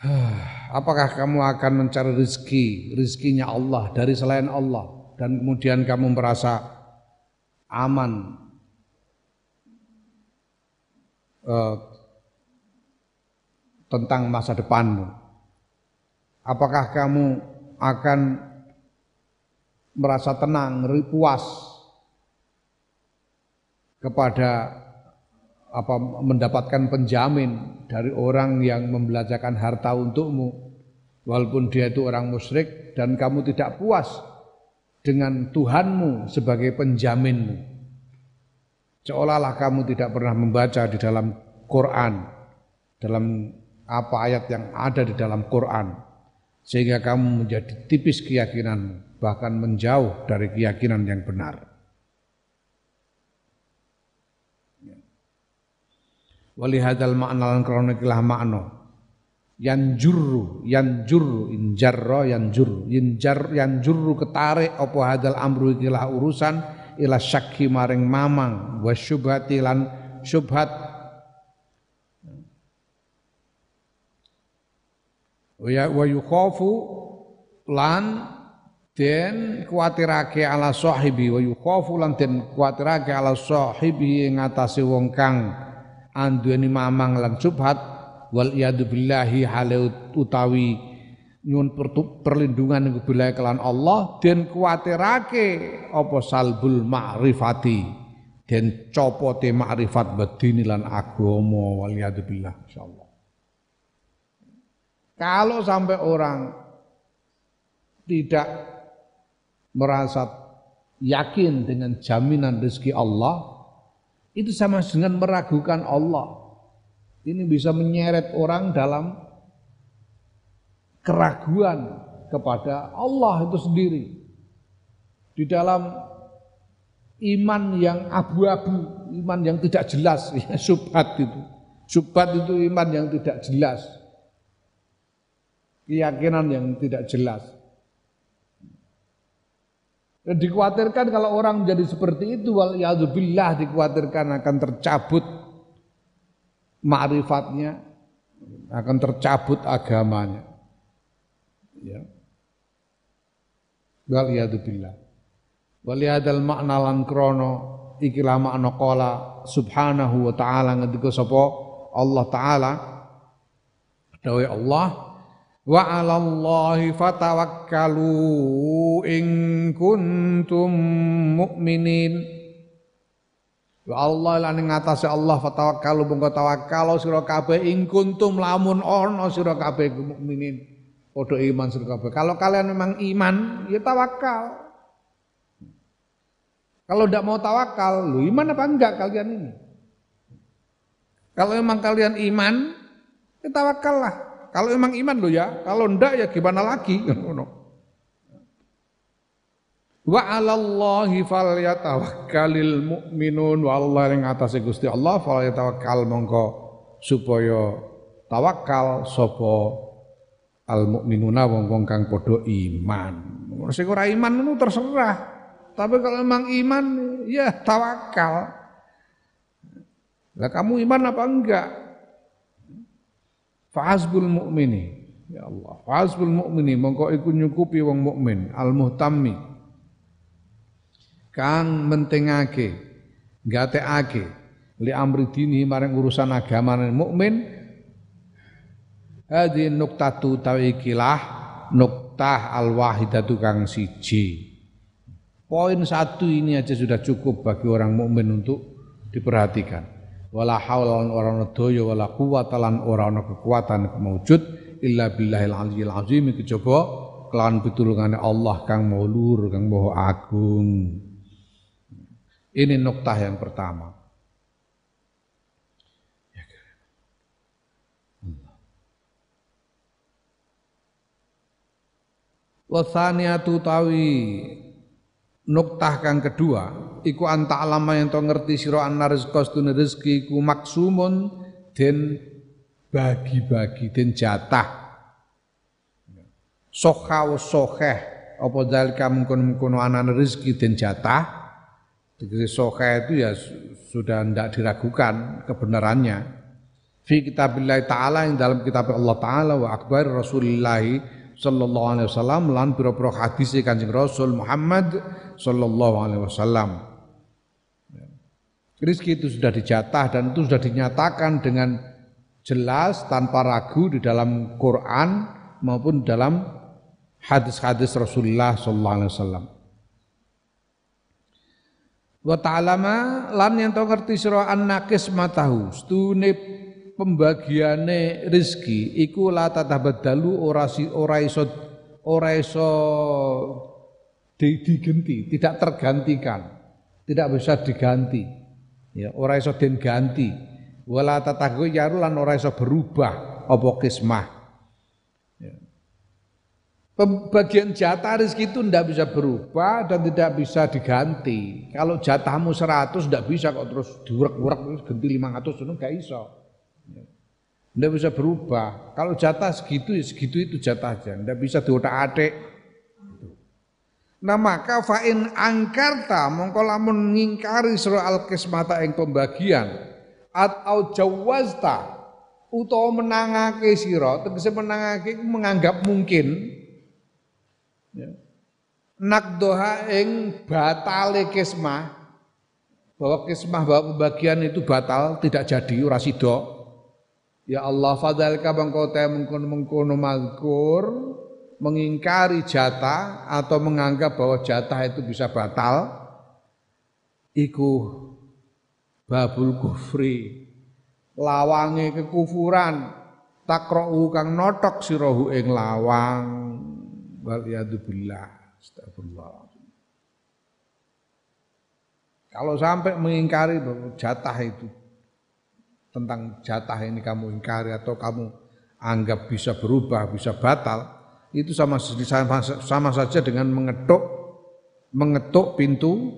Apakah kamu akan mencari rizki, rizkinya Allah dari selain Allah dan kemudian kamu merasa aman uh, tentang masa depanmu. Apakah kamu akan merasa tenang, puas kepada apa mendapatkan penjamin dari orang yang membelajarkan harta untukmu walaupun dia itu orang musyrik dan kamu tidak puas dengan Tuhanmu sebagai penjaminmu Seolah-olah kamu tidak pernah membaca di dalam Quran, dalam apa ayat yang ada di dalam Quran, sehingga kamu menjadi tipis keyakinan, bahkan menjauh dari keyakinan yang benar. Walihadal makna lan krana kilah makna. Yan jurru yan jurru in jarra yan jurru yin jar yan jurru ketarik apa hadal amru ikilah urusan. Ila syakhi maring mamang. Wa syubhati lan syubhat. Wa yukhafu lan den kuatirake ala sahibi. Wa yukhafu lan den kuatirake ala sahibi ing atase wong kang anduweni mamang lan syubhat wal iyadu billahi hale utawi nyun perlindungan bilai kelan Allah dan kuatirake apa salbul ma'rifati dan copote ma'rifat bedini lan agama waliyadzubillah insyaallah. Kalau sampai orang tidak merasa yakin dengan jaminan rezeki Allah itu sama dengan meragukan Allah ini bisa menyeret orang dalam keraguan kepada Allah itu sendiri. Di dalam iman yang abu-abu, iman yang tidak jelas, ya, subhat itu. Subhat itu iman yang tidak jelas. Keyakinan yang tidak jelas. Dan dikhawatirkan kalau orang menjadi seperti itu wal billah dikhawatirkan akan tercabut ma'rifatnya, akan tercabut agamanya. Ya. Wal billah. Wal yadal makna lan krono ikilah makna qala subhanahu wa ta'ala ngendika sapa Allah taala. Dawe Allah wa 'alallahi fatawakkalu in kuntum mu'minin Wa Allah lan ing atase Allah fatawakkalu monggo tawakkal sira kabeh ing kuntum lamun ana sira kabeh mukminin. Podo iman surga kabeh. Kalau kalian memang iman, ya tawakal. Kalau tidak mau tawakal, lu iman apa enggak kalian ini? Kalau memang kalian iman, ya tawakallah. Kalau memang iman lo ya, kalau enggak ya gimana lagi? Wa 'alallahi falyatawakkalul mu'minun wa Allah yang atas Gusti Allah falyatawakkal mongko supaya tawakal sapa al mukminuna wong-wong kang padha iman. Sing ora iman itu terserah. Tapi kalau memang iman ya tawakal. Lah kamu iman apa enggak? Fa'azbul mu'mini. Ya Allah, fa'azbul mu'mini mongko iku nyukupi wong mukmin al muhtammi. Kang mentingake, gatekake li amri dini maring urusan agama mukmin Hadi nuktatu tawi ikilah nuktah al-wahidatu kang siji. Poin satu ini aja sudah cukup bagi orang mukmin untuk diperhatikan. Wala haula ora ana daya wala quwata lan ora ana kekuatan maujud illa billahil aliyil azim. Kejaba kelawan pitulungane Allah kang mau luhur kang mau agung. Ini noktah yang pertama. Wasaniatu tawi nuktah kang kedua iku anta alama yang to ngerti sira anna rezeki stune rezeki iku maksumun den bagi-bagi den jatah. Sokha wa sokheh apa dalika mungkon-mungkon anak rezeki den jatah. Tegese sokha itu ya sudah tidak diragukan kebenarannya. Fi kitabillah taala yang dalam kitab Allah taala wa akbar Rasulullah sallallahu alaihi wasallam lan pira-pira hadis Kanjeng Rasul Muhammad sallallahu alaihi wasallam. Rizki itu sudah dijatah dan itu sudah dinyatakan dengan jelas tanpa ragu di dalam Quran maupun dalam hadis-hadis Rasulullah sallallahu alaihi wasallam. Wa ta'alama lan yang tau ngerti sira annakis matahu stune pembagiane rizki iku la tatabaddalu ora si ora iso ora iso digenti, tidak tergantikan, tidak bisa diganti. Ya, ora iso den ganti. Wala yaru lan ora iso berubah apa kismah. Ya. Pembagian jatah rezeki itu tidak bisa berubah dan tidak bisa diganti. Kalau jatahmu 100 tidak bisa kok terus diurek-urek ganti 500 itu enggak iso. Tidak bisa berubah. Kalau jatah segitu, ya segitu itu jatahnya. Tidak bisa diotak-atik. Nah maka fa'in angkarta mongko lamun ngingkari surah al-kismata yang pembagian atau jawazta utawa menangake sira tegese menangake menganggap mungkin ya. doha ing batale kismah bahwa kismah bahwa pembagian itu batal tidak jadi ora Ya Allah fadalka bangkau teh mengkono-mengkono mazkur mengingkari jatah atau menganggap bahwa jatah itu bisa batal iku babul kufri. Lawange kekufuran. Takra'u kang notok sirahu ing lawang. Wal billah. Astagfirullah. Kalau sampai mengingkari bahwa jatah itu tentang jatah ini kamu ingkari atau kamu anggap bisa berubah, bisa batal, itu sama sama, sama saja dengan mengetuk mengetuk pintu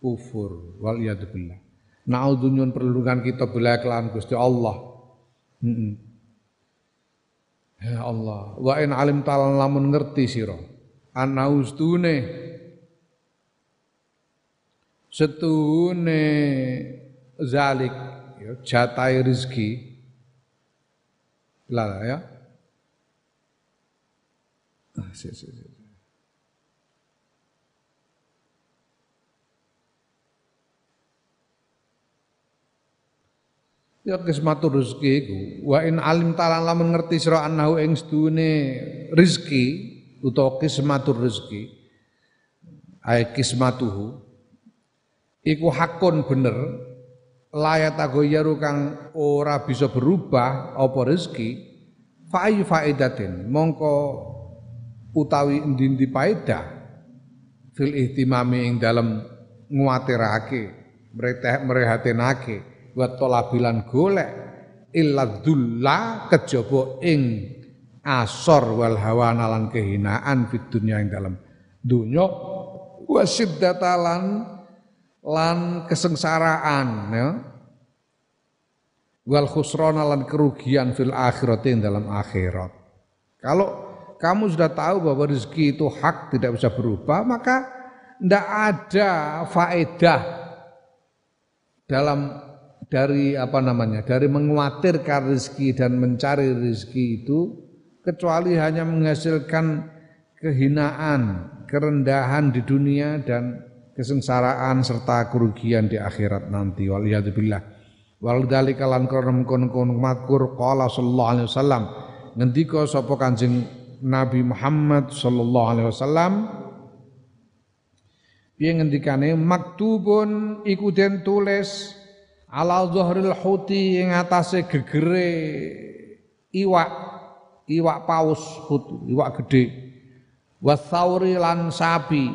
kufur. Wal billah. Naudzunyun perlindungan kita bila kelawan Gusti Allah. Hmm. Ya Allah, wa in alim talan lamun ngerti sira. Anaustune setune zalik ya, jatai rezeki lah ya ah, si, si, si. Ya kismatur rezeki iku wa in alim ta'ala lamun ngerti sira annahu ing sedune rezeki utawa kismatur rezeki ay kismatuhu iku hakun bener layat agoyaru kang ora bisa berubah apa rezeki fa ayu faidatin mongko utawi endi-endi faedah fil ihtimami ing dalem nguatirake mreteh merehatenake wa talabilan golek illa dulla kejaba ing asor wal hawa nalan kehinaan fid dunya ing dalem dunya wa siddatalan lan kesengsaraan ya. Wal khusrana lan kerugian fil akhirat dalam akhirat. Kalau kamu sudah tahu bahwa rezeki itu hak tidak bisa berubah maka tidak ada faedah dalam dari apa namanya dari menguatirkan rezeki dan mencari rezeki itu kecuali hanya menghasilkan kehinaan kerendahan di dunia dan kesengsaraan serta kerugian di akhirat nanti. Waliyadzubillah. Wal dzalika lan krono kon makur qala sallallahu alaihi wasallam. Ngendika sapa Kanjeng Nabi Muhammad sallallahu alaihi wasallam. Piye ngendikane? Maktubun iku den tulis Ala zuhril huti ing atase gegere iwak iwak paus hut iwak gede wasauri lan sapi.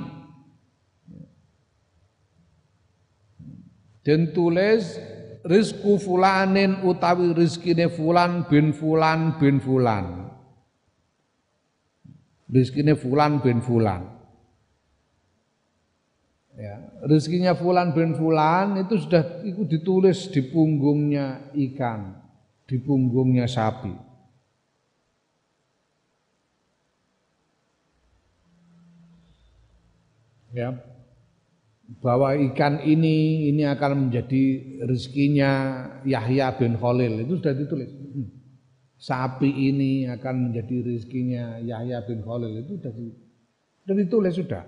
Dan tulis rizku fulanin utawi rizkine fulan bin fulan bin fulan rizkine fulan bin fulan. Ya rezekinya fulan bin fulan itu sudah itu ditulis di punggungnya ikan di punggungnya sapi. Ya bahwa ikan ini ini akan menjadi rezekinya Yahya bin Khalil. Itu sudah ditulis. Sapi ini akan menjadi rezekinya Yahya bin Khalil. Itu sudah, sudah ditulis sudah.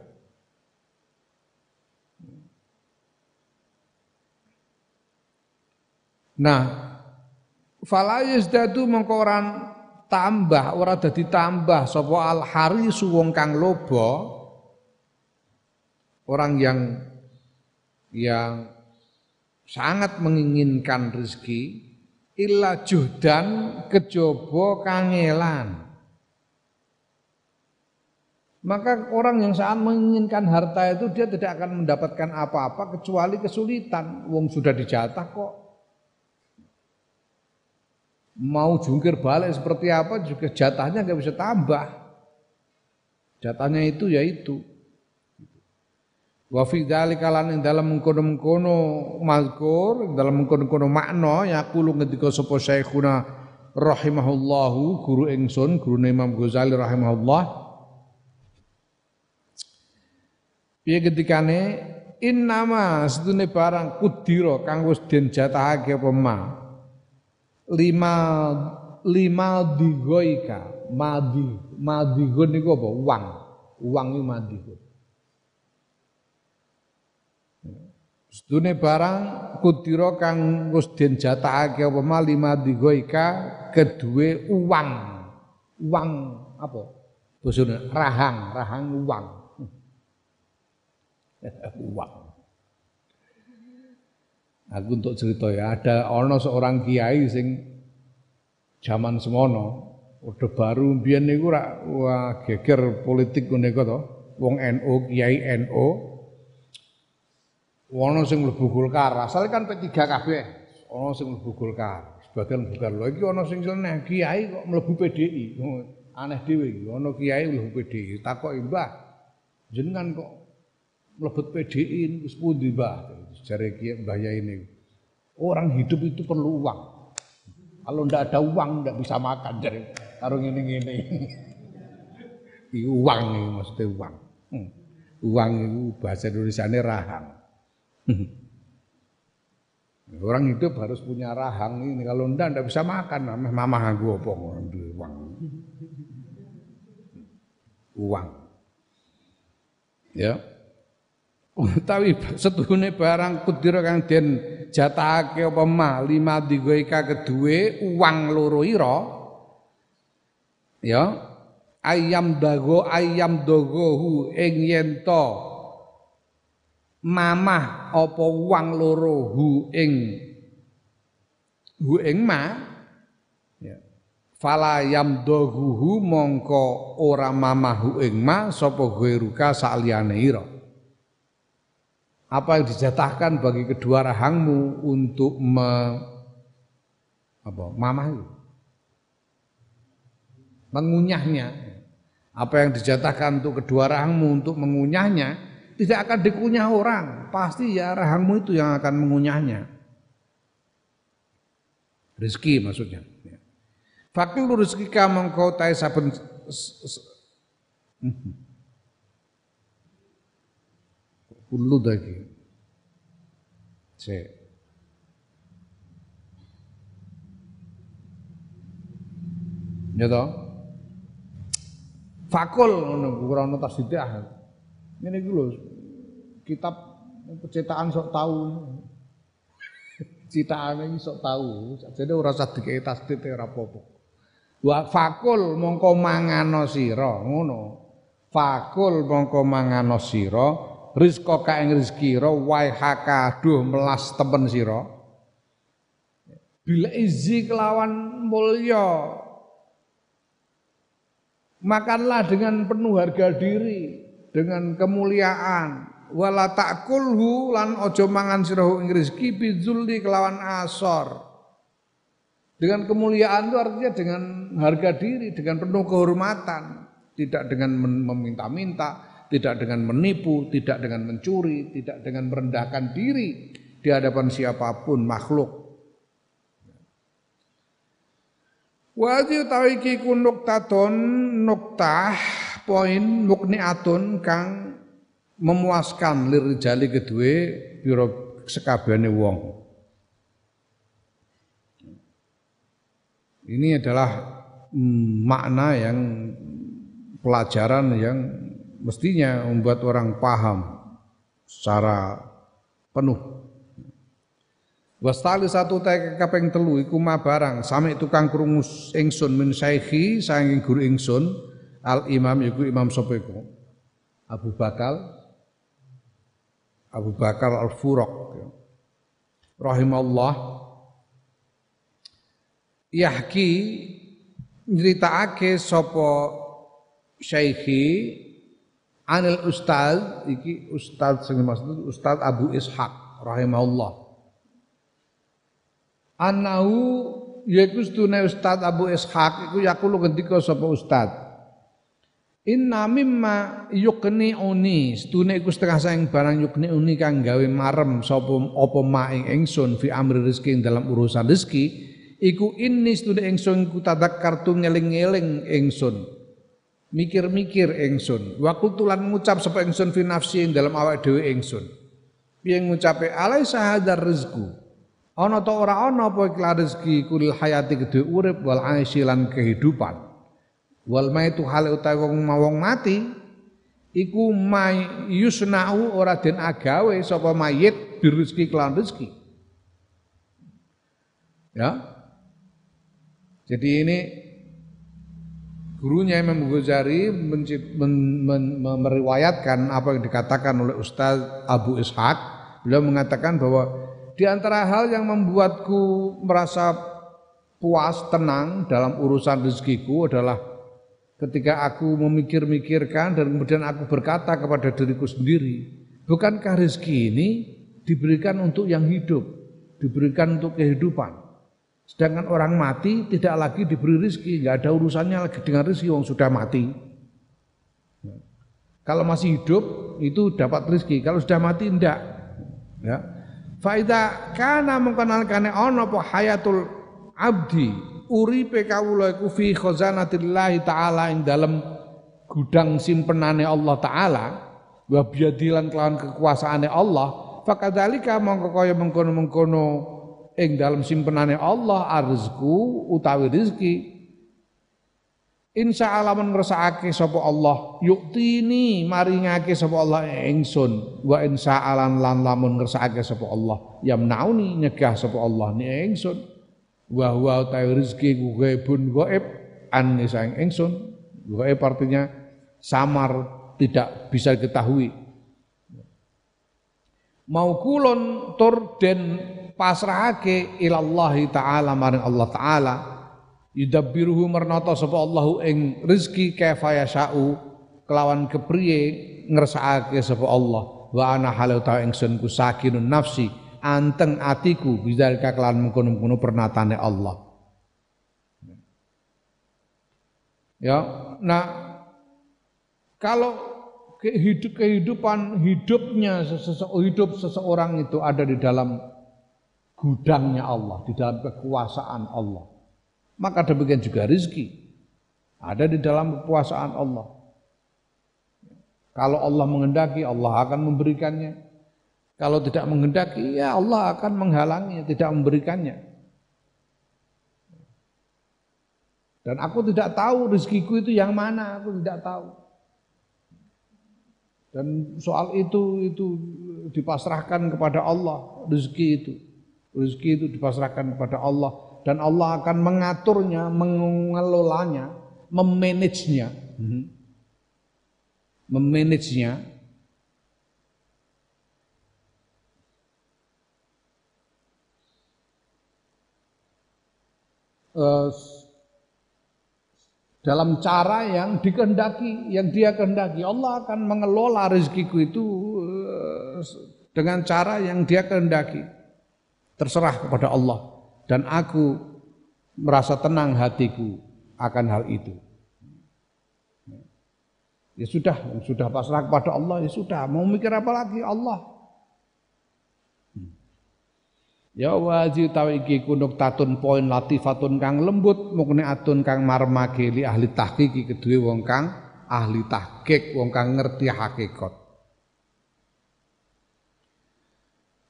Nah, fala yazdadu mengko tambah ora dadi tambah sapa al harisu wong kang lobo orang yang yang sangat menginginkan rezeki illa juhdan kejaba kangelan maka orang yang sangat menginginkan harta itu dia tidak akan mendapatkan apa-apa kecuali kesulitan wong sudah dijatah kok mau jungkir balik seperti apa juga jatahnya nggak bisa tambah. Jatahnya itu ya itu. Wa fi dzalika lan dalam mengkono-mengkono mazkur, dalam mengkono-mengkono makna yaqulu ngendika sapa Syekhuna rahimahullahu guru ingsun, guru Imam Ghazali rahimahullah. Piye ketikane innama sedune barang kudira kang wis den jatahake apa lima lima digoika. Madi madigun niku apa? Uang uang ini madigun Sedune barang kudira kang wis den jatahake apa ma lima digoika kedue uang uang apa? Bosone rahang. Rahang uang uang Aku untuk cerita ya, ada ono seorang kiai sing zaman semono, udah baru biyen niku rak wah geger politik ngene to. Wong NU, kiai NU. Ono sing mlebu Golkar, asal kan P3 kabeh. Ono sing mlebu Golkar, sebagian bukan lho iki ono sing seneng kiai kok mlebu PDI. Aneh dhewe iki, ono kiai mlebu PDI. Takoki, "Mbah, jenengan kok mlebet PDI wis pundi, Mbah?" Jari Kiai Mbah ini. Orang hidup itu perlu uang. Kalau ndak ada uang ndak bisa makan jadi taruh ini ini. uang ini maksudnya uang. Hmm. Uang itu bahasa Indonesia ini rahang. Orang hidup harus punya rahang ini. Kalau ndak ndak bisa makan. Mama aku apa uang. Uang. Ya utawi setuhune barang kudira kang den jatahake apa ma lima digoika kedue uang loro ira ya ayam dago ayam dogohu ing yen mamah apa uang loro hu ing. Hu ing ma? Ya. Fala yam doguhu mongko ora mamahu ing ma sapa ghairuka saliyane ira? Apa yang dijatahkan bagi kedua rahangmu untuk me, apa, mamah itu. mengunyahnya. Apa yang dijatahkan untuk kedua rahangmu untuk mengunyahnya tidak akan dikunyah orang pasti ya rahangmu itu yang akan mengunyahnya rezeki maksudnya fakir rezeki kamu kau tai saben kullu dagi. Cek. Ya toh? Fakul ngono ora ono. Ngene iki lho kitab percetakan sok tahu. Citakane iki sok tahu. Jadi ora usah dikei tasdid ora apa-apa. Wa fakul mongko mangano sira ngono. Fakul mongko mangano sira rizqa ka ing rezeki ra wae haka aduh melas temen sira Bila izi kelawan mulya Makanlah dengan penuh harga diri, dengan kemuliaan. Wala takulhu lan ojo mangan sirahu ing rezeki bizulli kelawan asor. Dengan kemuliaan itu artinya dengan harga diri, dengan penuh kehormatan, tidak dengan meminta-minta, tidak dengan menipu, tidak dengan mencuri, tidak dengan merendahkan diri di hadapan siapa pun makhluk. Wadi utawi iki ku nuktaton nuktah poin mukniatun kang memuaskan lirijali kedue biro sekabehane wong. Ini adalah mm, makna yang pelajaran yang mestinya membuat orang paham secara penuh Wastali satu teh kaping telu iku ma barang sami tukang krungu ingsun min syaihi saking guru ingsun al imam iku imam sapa Abu Bakal Abu Bakar al Furoq rahimallah yahki nyritakake sapa syaihi anil ustaz iki ustaz sing maksud ustaz Abu Ishaq rahimahullah. Anahu yaiku sedune Ustaz Abu Ishaq iku yakulu ngendika sapa Ustaz. Inna mimma yukni uni sedune iku setengah saing barang yukni uni kang gawe marem sapa apa maing ingsun fi amri rezeki dalam urusan rezeki iku ini sedune ingsun ku tadak kartu ngeling-eling ingsun. Mikir-mikir ingsun. Wa tulan ngucap sapa ingsun fi nafsi dalam awak dhewe ingsun. Piye ngucape alai sahadar rezeki Ana ta ora ana apa iklan rezeki kulil hayati gede urip wal aisyilan kehidupan. Wal maitu hal utawi wong mawong mati iku mai yusnau ora den agawe sapa mayit birezeki kelan rezeki. Ya. Jadi ini gurunya Imam Ghazali meriwayatkan apa yang dikatakan oleh Ustaz Abu Ishaq. Beliau mengatakan bahwa di antara hal yang membuatku merasa puas, tenang dalam urusan rezekiku adalah ketika aku memikir-mikirkan dan kemudian aku berkata kepada diriku sendiri, bukankah rezeki ini diberikan untuk yang hidup, diberikan untuk kehidupan. Sedangkan orang mati tidak lagi diberi rezeki, nggak ada urusannya lagi dengan rezeki yang sudah mati. Kalau masih hidup itu dapat rezeki, kalau sudah mati tidak. Ya. Faida kana mengkenalkane ana apa hayatul abdi uripe kawula iku fi khazanatillah taala ing dalem gudang simpenane Allah taala wa biadilan kelawan kekuasaane Allah fakadzalika mongko kaya mengkono-mengkono ing dalem simpenane Allah arzku utawi rezeki Insya Allah men ngersakake sapa Allah yuktini maringake sapa Allah ingsun wa insya Allah lan lamun ngersakake sapa Allah yamnauni nyegah sapa Allah ni ingsun wa huwa ta rezeki ku gaibun gaib an sang ingsun gaib artinya samar tidak bisa diketahui. Mau kulon tur den pasrahake ilallahi taala maring Allah taala. Yudabbiruhu mernata sapa Allahu ing rezeki kaifa yasha'u kelawan kepriye ngersakake sapa Allah. Wa ana halau ta ingsun ku sakinun nafsi anteng atiku bidzalika kelawan mengkono-mengkono pernatane Allah ya nah kalau kehidupan hidupnya hidup seseorang itu ada di dalam gudangnya Allah, di dalam kekuasaan Allah maka demikian juga rizki ada di dalam kekuasaan Allah. Kalau Allah mengendaki, Allah akan memberikannya. Kalau tidak mengendaki, ya Allah akan menghalanginya, tidak memberikannya. Dan aku tidak tahu rezekiku itu yang mana, aku tidak tahu. Dan soal itu itu dipasrahkan kepada Allah, rezeki itu. Rezeki itu dipasrahkan kepada Allah dan Allah akan mengaturnya, mengelolanya, memanagenya. Mhm. Memanagenya uh, dalam cara yang dikehendaki, yang dia kehendaki. Allah akan mengelola rezekiku itu uh, dengan cara yang dia kehendaki. Terserah kepada Allah dan aku merasa tenang hatiku akan hal itu. Ya sudah, sudah pasrah kepada Allah, ya sudah. Mau mikir apa lagi? Allah. Ya waji tawi iki kunuk tatun poin latifatun kang lembut mukne atun kang marmake li ahli tahqiq kedue wong kang ahli tahqiq wong kang ngerti hakikat.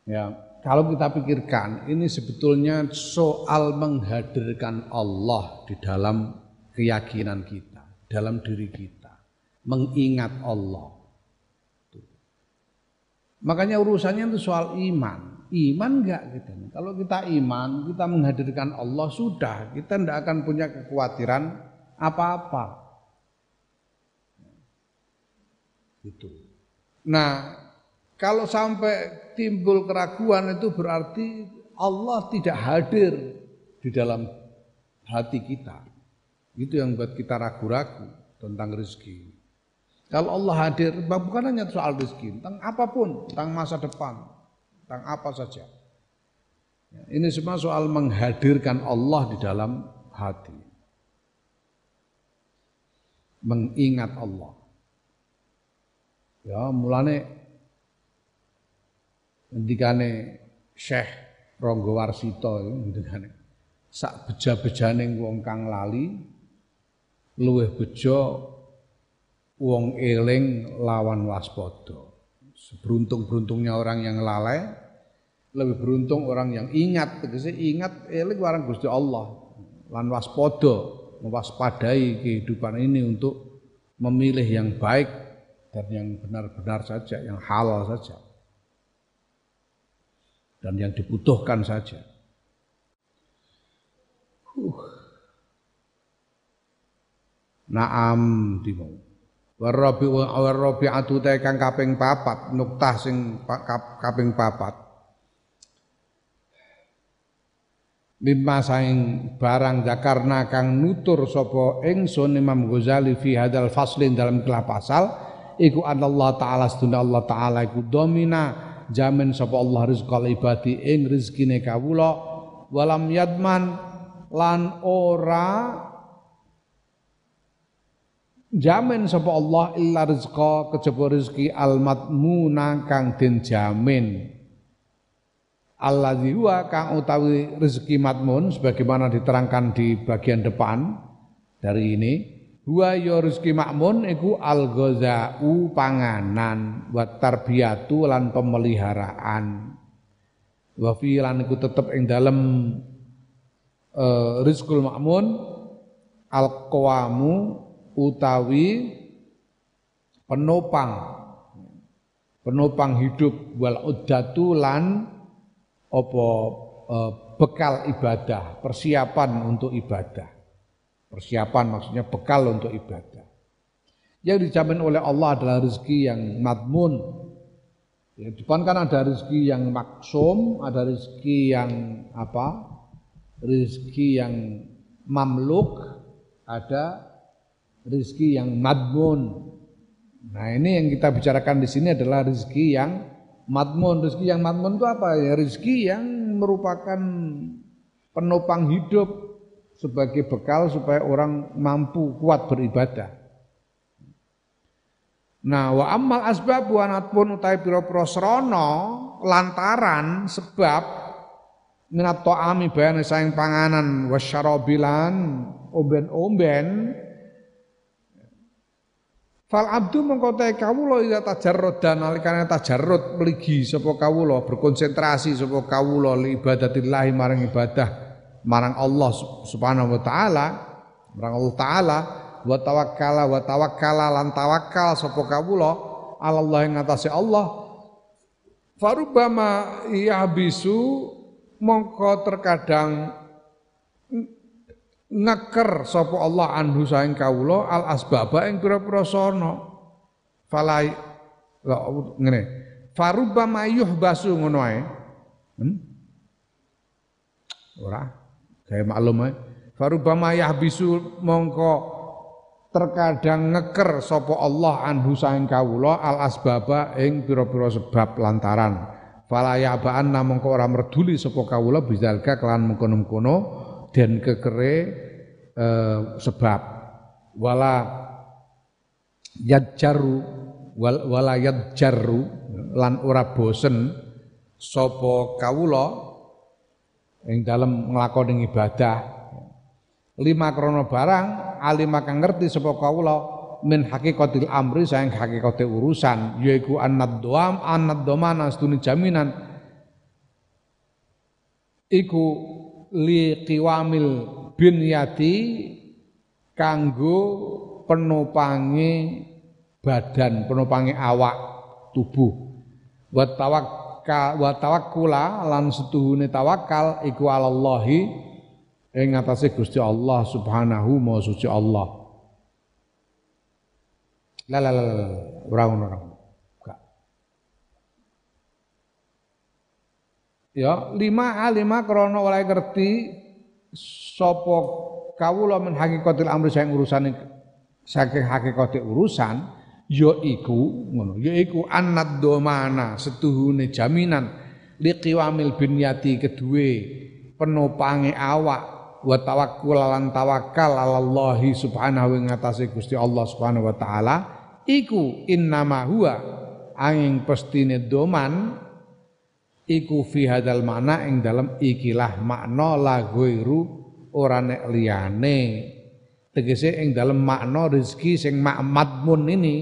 Ya, kalau kita pikirkan ini sebetulnya soal menghadirkan Allah di dalam keyakinan kita, dalam diri kita mengingat Allah. Makanya urusannya itu soal iman. Iman enggak gitu. Kalau kita iman, kita menghadirkan Allah sudah, kita tidak akan punya kekhawatiran apa-apa. Itu. Nah, kalau sampai timbul keraguan itu berarti Allah tidak hadir di dalam hati kita. Itu yang buat kita ragu-ragu tentang rezeki. Kalau Allah hadir, bukan hanya soal rezeki, tentang apa pun, tentang masa depan, tentang apa saja. Ya, ini semua soal menghadirkan Allah di dalam hati. Mengingat Allah. Ya, mulane ngendikane Syekh Ronggo Warsito ngendikane sak beja-bejane wong kang lali luwih bejo wong eling lawan waspada. Seberuntung-beruntungnya orang yang lalai, lebih beruntung orang yang ingat, tegese ingat eling warang Gusti Allah lan waspada, mewaspadai kehidupan ini untuk memilih yang baik dan yang benar-benar saja, yang halal saja. Dan yang dibutuhkan saja. Uh. Naam dimau. Warabi warabi atu te kang kaping papat nuktah sing kaping papat. Mimma saing barang zakarna kang nutur sapa ingsun Imam Ghazali fi hadal faslin dalam kelah pasal iku Allah taala seduna Allah taala iku domina jamin sapa Allah rizqal ibadi ing rezekine kawula walam yadman lan ora jamin sapa Allah illa rizqa kejaba rezeki matmuna kang den jamin. Alladzi huwa kang utawi rezeki matmun sebagaimana diterangkan di bagian depan dari ini huwa ya rezeki makmun iku al ghazau panganan wa tarbiyatu lan pemeliharaan. Wa fi lan iku tetep ing dalem uh, rizqul makmun al qawamu utawi penopang penopang hidup wal uddatu lan apa e, bekal ibadah, persiapan untuk ibadah. Persiapan maksudnya bekal untuk ibadah. Yang dijamin oleh Allah adalah rezeki yang madmun. Ya, depan kan ada rezeki yang maksum, ada rezeki yang apa? Rezeki yang mamluk, ada rizki yang madmun. Nah ini yang kita bicarakan di sini adalah rizki yang madmun. Rizki yang madmun itu apa ya? Rizki yang merupakan penopang hidup sebagai bekal supaya orang mampu kuat beribadah. Nah, wa amal asbab wa natpun utai prosrono lantaran sebab minat to'ami bayan sayang panganan wasyarobilan omben-omben Fal abdu mengkotai kawula ida tajarrud dan nalikane tajarrud meligi sapa kawula berkonsentrasi sapa kawula li ibadatillah marang ibadah marang Allah Subhanahu wa taala marang Allah taala wa tawakkala wa tawakkala lan tawakkal sapa kawula Allah ing atase Allah. Farubama yahbisu mongko terkadang ngeker sapa Allah anhu saing kawula al asbaba ing pira-pira sono. Falai lho ngene. Faruba mayuh basu ngono ae. Hmm? ora gawe maklum ae. Farubama yahbisu mongko terkadang ngeker sapa Allah anhu saing kawula al asbaba ing pira-pira sebab lantaran. Fala ya'ba'an namung ora merduli sapa kawula bizalka kelan mengkono-mengkono dan kekere eh, sebab wala yadjaru wal, wala yadjaru lan ora bosen sapa kawula ing dalem nglakoni ibadah. Lima krono barang alim kang ngerti sapa kawula min hakikatil amri sayang hakikate urusan yaiku annad doam annad domana stuni jaminan. Iku li qiwamil binyati kanggo penopangi badan penopangi awak tubuh wa tawakkal wa tawakkula lan setuhune tawakal iku alallahi ing ngatasé Gusti Allah Subhanahu wa suci Allah. La la la la ora. Ya, lima a lima krana oleh ngerti sapa kawula men hakikatil amri sing urusane saking hakikate urusan ya iku ngono ya iku annad domana setuhune jaminan liqiwamil binyati kedue penopange awak wa tawakkul lan tawakal Allah subhanahu wa ngatasé Gusti Allah subhanahu wa taala iku innama huwa angin pestine doman iku fi hadal makna ing dalam ikilah makna la ghairu ora nek liyane. Tegese ing dalam makna rezeki sing madmun ini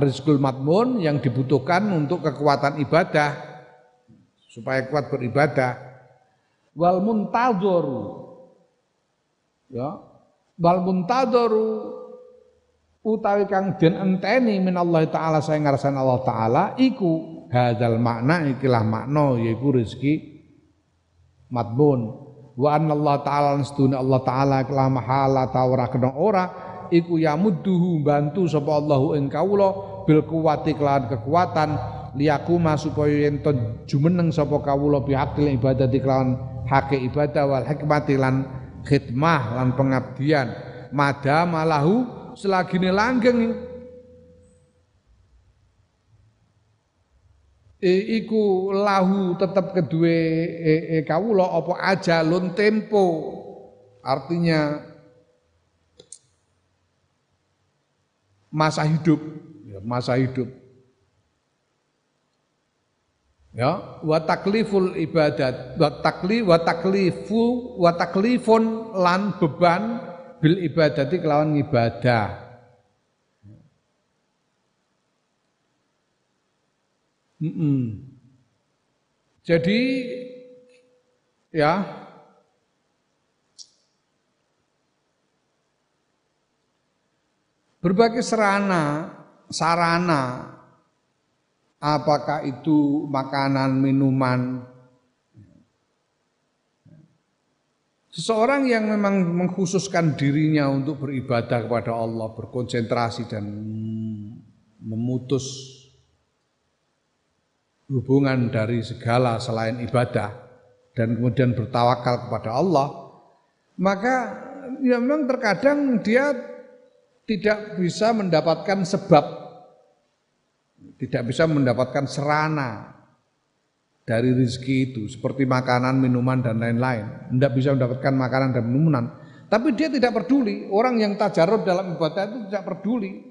rizkul madmun yang dibutuhkan untuk kekuatan ibadah supaya kuat beribadah. Wal muntadharu. Ya. Wal muntadaru utawi kang den enteni min Allah taala saya ngarsan Allah taala iku hadzal makna ikilah makna yaiku rezeki madbun wa anna Allah taala nastuna Allah taala kala mahala ta ora kena ora iku yamudduhu bantu sapa Allahu ing kawula bil kuwati kelawan kekuatan liyakuma supaya yen jumeneng sapa kawula bihaqil ibadati kelawan hake ibadah wal hikmati lan khidmah lan pengabdian. Madama lahu selagine langgeng e, iku lahu tetap kedua e, e, kawula apa ajalun tempo. Artinya masa hidup. Ya, masa hidup. Ya wa takliful ibadat wa takli wa taklifu wa taklifun lan beban bil ibadati kelawan ibadah mm -mm. jadi ya berbagai sarana sarana apakah itu makanan, minuman. Seseorang yang memang mengkhususkan dirinya untuk beribadah kepada Allah, berkonsentrasi dan memutus hubungan dari segala selain ibadah dan kemudian bertawakal kepada Allah, maka ya memang terkadang dia tidak bisa mendapatkan sebab tidak bisa mendapatkan serana dari rezeki itu seperti makanan, minuman dan lain-lain. Tidak bisa mendapatkan makanan dan minuman. Tapi dia tidak peduli. Orang yang tajarub dalam ibadah itu tidak peduli.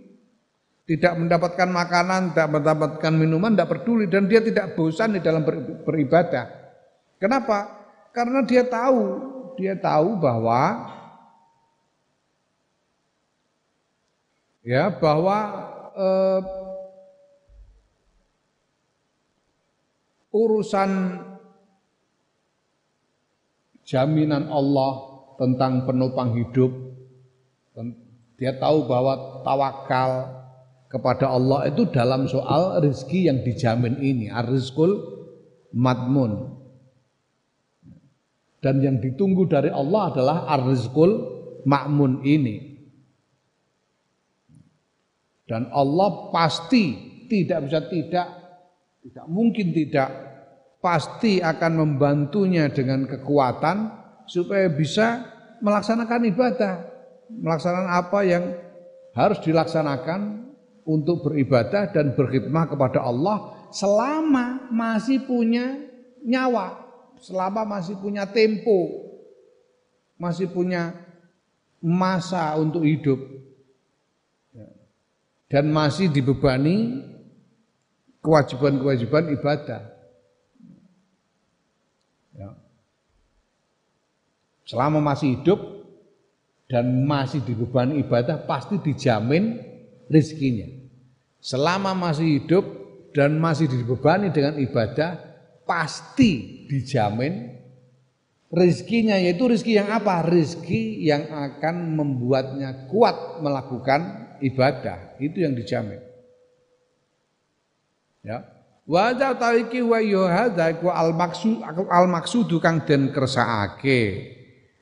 Tidak mendapatkan makanan, tidak mendapatkan minuman, tidak peduli dan dia tidak bosan di dalam beribadah. Kenapa? Karena dia tahu, dia tahu bahwa ya bahwa eh, urusan jaminan Allah tentang penopang hidup dia tahu bahwa tawakal kepada Allah itu dalam soal rezeki yang dijamin ini ar-rizqul madmun. Dan yang ditunggu dari Allah adalah ar-rizqul makmun ini. Dan Allah pasti tidak bisa tidak tidak mungkin tidak pasti akan membantunya dengan kekuatan supaya bisa melaksanakan ibadah, melaksanakan apa yang harus dilaksanakan untuk beribadah dan berkhidmah kepada Allah selama masih punya nyawa, selama masih punya tempo, masih punya masa untuk hidup dan masih dibebani kewajiban-kewajiban ibadah. Ya. Selama masih hidup dan masih dibebani ibadah pasti dijamin rezekinya. Selama masih hidup dan masih dibebani dengan ibadah pasti dijamin rezekinya yaitu rezeki yang apa? Rezeki yang akan membuatnya kuat melakukan ibadah. Itu yang dijamin. Ya. Wa tariki wa yuhadza ku al maksud al maksudu kang den kersakake.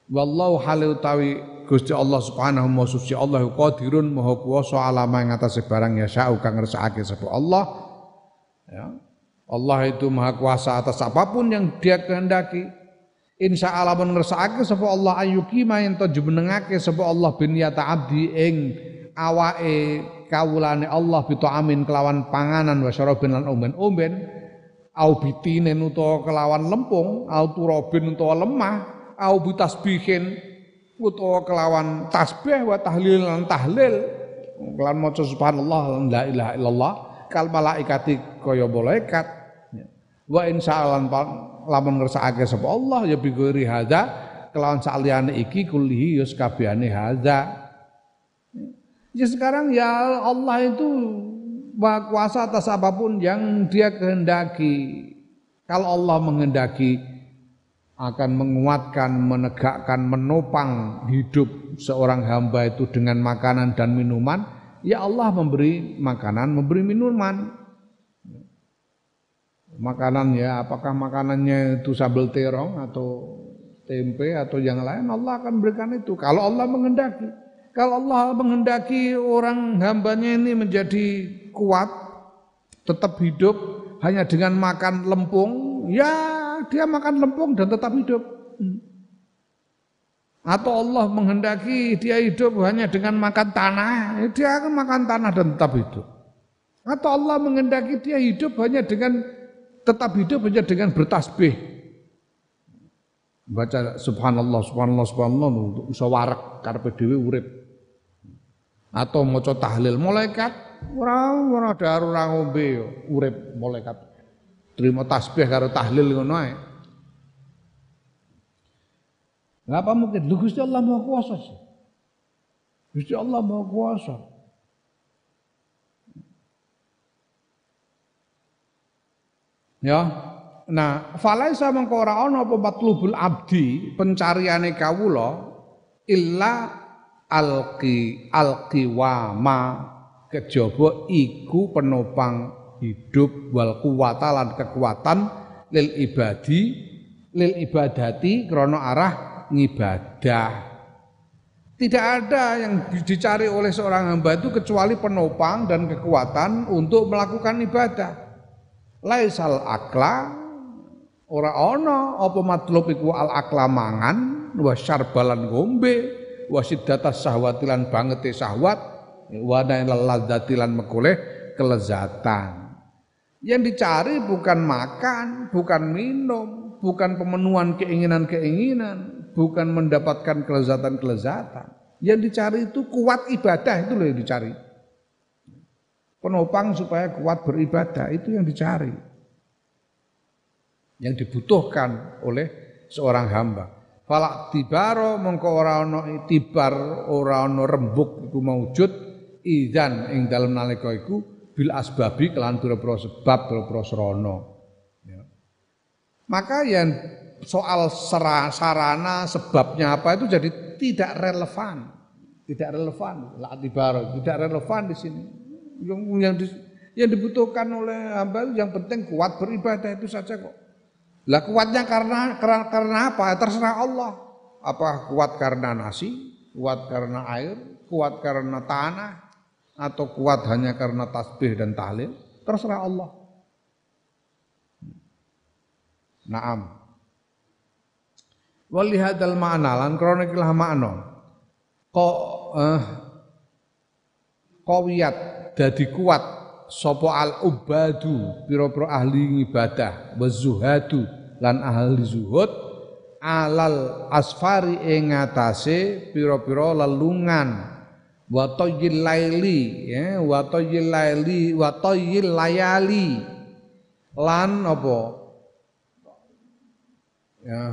Wallahu halu tawi Gusti Allah Subhanahu wa suci Allah qadirun maha kuwasa alama ing atase barang ya sa'u kang ngersakake sapa Allah. Ya. Allah itu maha kuasa atas apa pun yang dia kehendaki. Insya Allah ngersakake sapa Allah ayyuki main to jumenengake sapa Allah bin ya abdi ing awake kawulane Allah amin kelawan panganan wa syarabin lan omben-omben au bitinen utawa kelawan lempung au turabin utawa lemah au bitasbihin utawa kelawan tasbih wa tahlil lan tahlil. Kelawan maca subhanallah la ilaha illallah kal malaikati kaya malaikat. Wa insyaallah lamun ngersakake sapa Allah ya bi ghairi hadza kelawan saliyane iki kullihi yus kabehane hadza. Ya sekarang ya Allah itu kuasa atas apa pun yang dia kehendaki. Kalau Allah menghendaki akan menguatkan, menegakkan, menopang hidup seorang hamba itu dengan makanan dan minuman, ya Allah memberi makanan, memberi minuman. Makanan ya, apakah makanannya itu sambal terong atau tempe atau yang lain, Allah akan berikan itu. Kalau Allah menghendaki. Kalau Allah menghendaki orang hambanya ini menjadi kuat, tetap hidup hanya dengan makan lempung, ya dia makan lempung dan tetap hidup. Atau Allah menghendaki dia hidup hanya dengan makan tanah, ya dia akan makan tanah dan tetap hidup. Atau Allah menghendaki dia hidup hanya dengan tetap hidup hanya dengan bertasbih. Baca subhanallah subhanallah subhanallah untuk iso warak karepe dhewe urip atau maca tahlil malaikat ora ora ada ora ngombe urip malaikat terima tasbih karo tahlil ngono ae Ngapa mungkin? Lu Gusti Allah Maha Kuasa sih. Gusti Allah Maha Kuasa. Ya. Nah, falaisa mengko ora ana apa matlubul abdi pencariane kawula illa alqi alqiwama kejaba iku penopang hidup wal kuwata lan kekuatan lil ibadi lil ibadati krana arah ngibadah tidak ada yang dicari oleh seorang hamba itu kecuali penopang dan kekuatan untuk melakukan ibadah. Laisal akla ora ana apa matlub iku al akla mangan wa syarbalan gombe wasiddata sahwatilan bangete sahwat wa ladzatilan mekoleh kelezatan. Yang dicari bukan makan, bukan minum, bukan pemenuhan keinginan-keinginan, bukan mendapatkan kelezatan-kelezatan. Yang dicari itu kuat ibadah itu loh yang dicari. Penopang supaya kuat beribadah itu yang dicari. Yang dibutuhkan oleh seorang hamba. Falak tibaro mongko ora ana itibar, ora ana rembuk iku maujud idzan ing dalem nalika iku bil asbabi kelan pira-pira sebab pira-pira sarana. Ya. Maka yang soal sarana sebabnya apa itu jadi tidak relevan. Tidak relevan. La tibaro tidak relevan di sini. Yang yang, di, yang dibutuhkan oleh hamba yang penting kuat beribadah itu saja kok. Lah kuatnya karena, karena karena apa? Terserah Allah. Apa kuat karena nasi, kuat karena air, kuat karena tanah, atau kuat hanya karena tasbih dan tahlil? Terserah Allah. Naam. Wali hadal ma'na lan krana ikilah makna. Kok eh kawiyat dadi kuat sapa al ubadu pira-pira ahli ibadah wa zuhadu lan ahli zuhud alal asfari ing ngatasé pira-pira lelungan wa tayyil laili ya. Wa tayyil laili wa tayyil layali. Lan apa? Ya.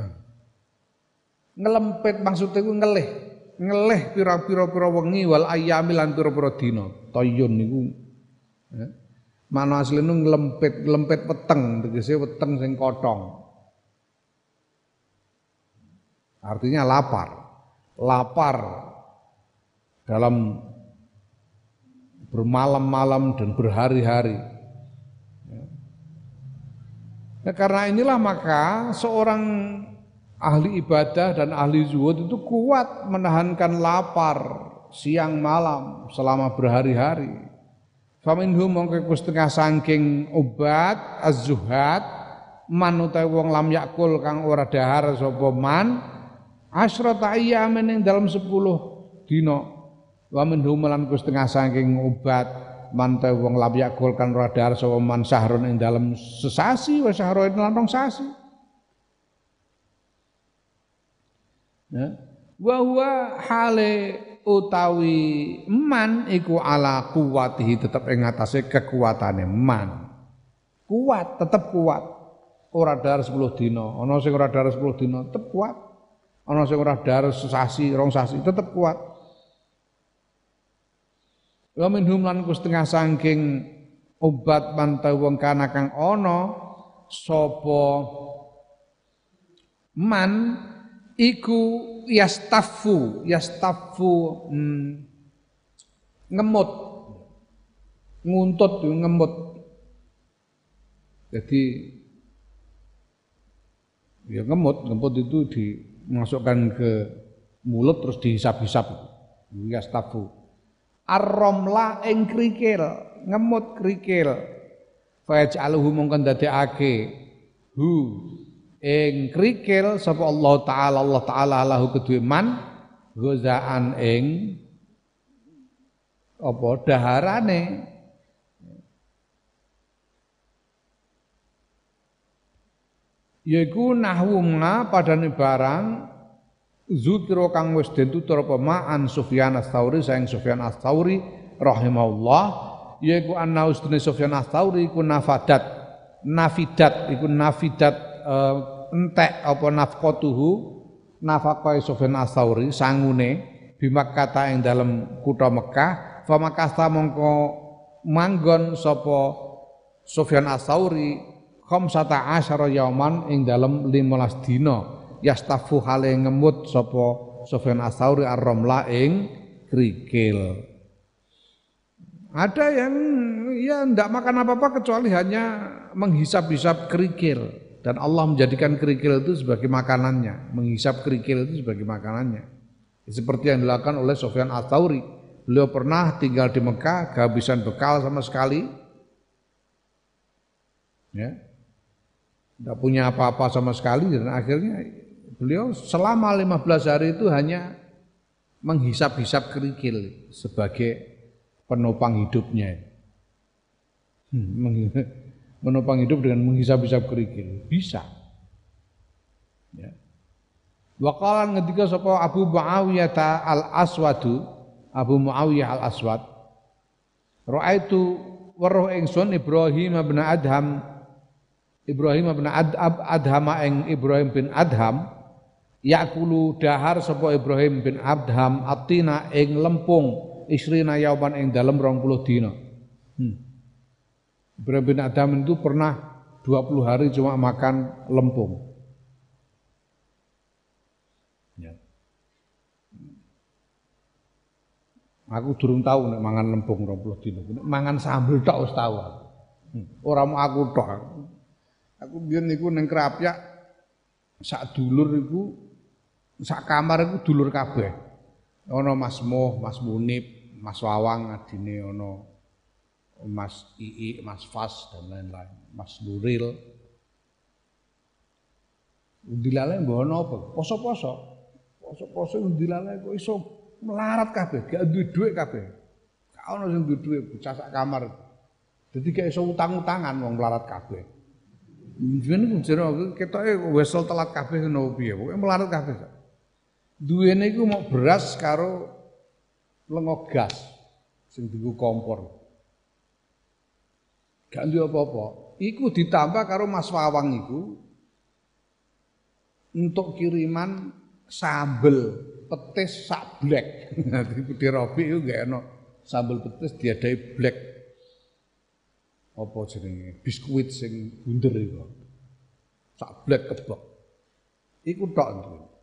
Ngelempet maksudnya ngelih. Ngelih pira-pira pira wengi wal ayami lan pira-pira dina. Tayyun niku ya. mana asline weteng. Tegese weteng sing kotong. Artinya lapar. Lapar dalam bermalam-malam dan berhari-hari. Ya, karena inilah maka seorang ahli ibadah dan ahli zuhud itu kuat menahankan lapar siang malam selama berhari-hari. Faminhum mongko setengah saking obat az-zuhad man utawi wong lam yakul kang ora dahar sapa man asrata ayyamin ing dalam 10 dina wa minhum lan setengah saking obat man wong lam yakul kang ora dahar sapa man sahrun ing dalam sesasi wa sahrun lan sasi. Ya. Wa huwa hale utawi man iku ala kuwatihi tetep ing atase kekuatane man. Kuat tetep kuat. Ora dar 10 dina. Ana sing ora dar 10 dina tetep kuat. Ana sing ora dar sesasi rong sasi tetep kuat wa minhum lan setengah saking obat mantau wong kana kang ana sapa man iku yastafu yastafu hmm, ngemut. Nguntut ngemut. Jadi ya ngemut ngemut itu dimasukkan ke mulut terus dihisap-hisap. Yastafu arromla ing krikil ngemut krikil. Faj'aluhu mongkon dadekake hu ing krikil sapa Allah taala Allah taala lahu kedue man gozaan ing apa daharane. Yaiku nahwumna padane barang zukira kang wis den tutur apa ma'an Sufyan ats-Tsauri saing Sufyan ats-Tsauri rahimahullah yaiku anna ustune Sufyan ats-Tsauri iku nafadat. Nafidat iku nafidat uh, entek apa nafqatuhu nafaqai Sufyan Ats-Tsauri sangune bimakkata ing dalam kutha Mekah famakasta mongko manggon sapa Sufyan Ats-Tsauri khamsata asyara yauman ing dalam 15 dina yastafu hale ngemut sapa Sufyan Ats-Tsauri ar-ramla ing krikil ada yang ya ndak makan apa-apa kecuali hanya menghisap-hisap kerikil dan Allah menjadikan kerikil itu sebagai makanannya, menghisap kerikil itu sebagai makanannya. Seperti yang dilakukan oleh Sofyan Al-Tauri. Beliau pernah tinggal di Mekah, kehabisan bekal sama sekali. Ya. Tidak punya apa-apa sama sekali dan akhirnya beliau selama 15 hari itu hanya menghisap-hisap kerikil sebagai penopang hidupnya. Hmm, menopang hidup dengan menghisap-hisap kerikil. Bisa. Ya. Wakalan ketika sapa Abu Muawiyah al Aswadu, Abu Muawiyah al Aswad, Ra'aitu weruh ingsun Ibrahim bin Adham Ibrahim bin Ad, Adham ing Ibrahim bin Adham yakulu dahar sapa Ibrahim bin Adham atina ing lempung isrina yauman ing dalem 20 dina. Hmm. Ibrahim bin Adam itu pernah 20 hari cuma makan lempung. Ya. Aku durung tahu nek mangan lempung 20 dino. Mangan sambel tok wis tahu. Hmm. Ora mau aku tok. Aku biyen niku ning Krapyak sak dulur iku sak kamar iku dulur kabeh. Ana Mas Moh, Mas Munib, Mas Wawang adine ana Mas Ii, Mas Fas dan lain-lain, Mas Nuril. Undilale mbok ana apa? Poso-poso. Poso-poso undilale kok iso melarat kabeh, gak duwe dhuwit kabeh. Gak ono sing duwe dhuwit bocah sak kamar. Dadi gak iso utang-utangan wong melarat kabeh. Jenenge jero ketoke wesel telat kabeh ngono piye, pokoke melarat kabeh. Duwene iku mau beras karo lengo gas sing dienggo kompor. Gak duwe apa-apa. Iku ditambah karo Mas Wawang iku untuk kiriman sambel petis sak black. Nanti Budi Robi itu gak enak sambel petis diadai black. Apa jenenge? Biskuit sing bunder itu. Sak black kebak. Iku tok itu.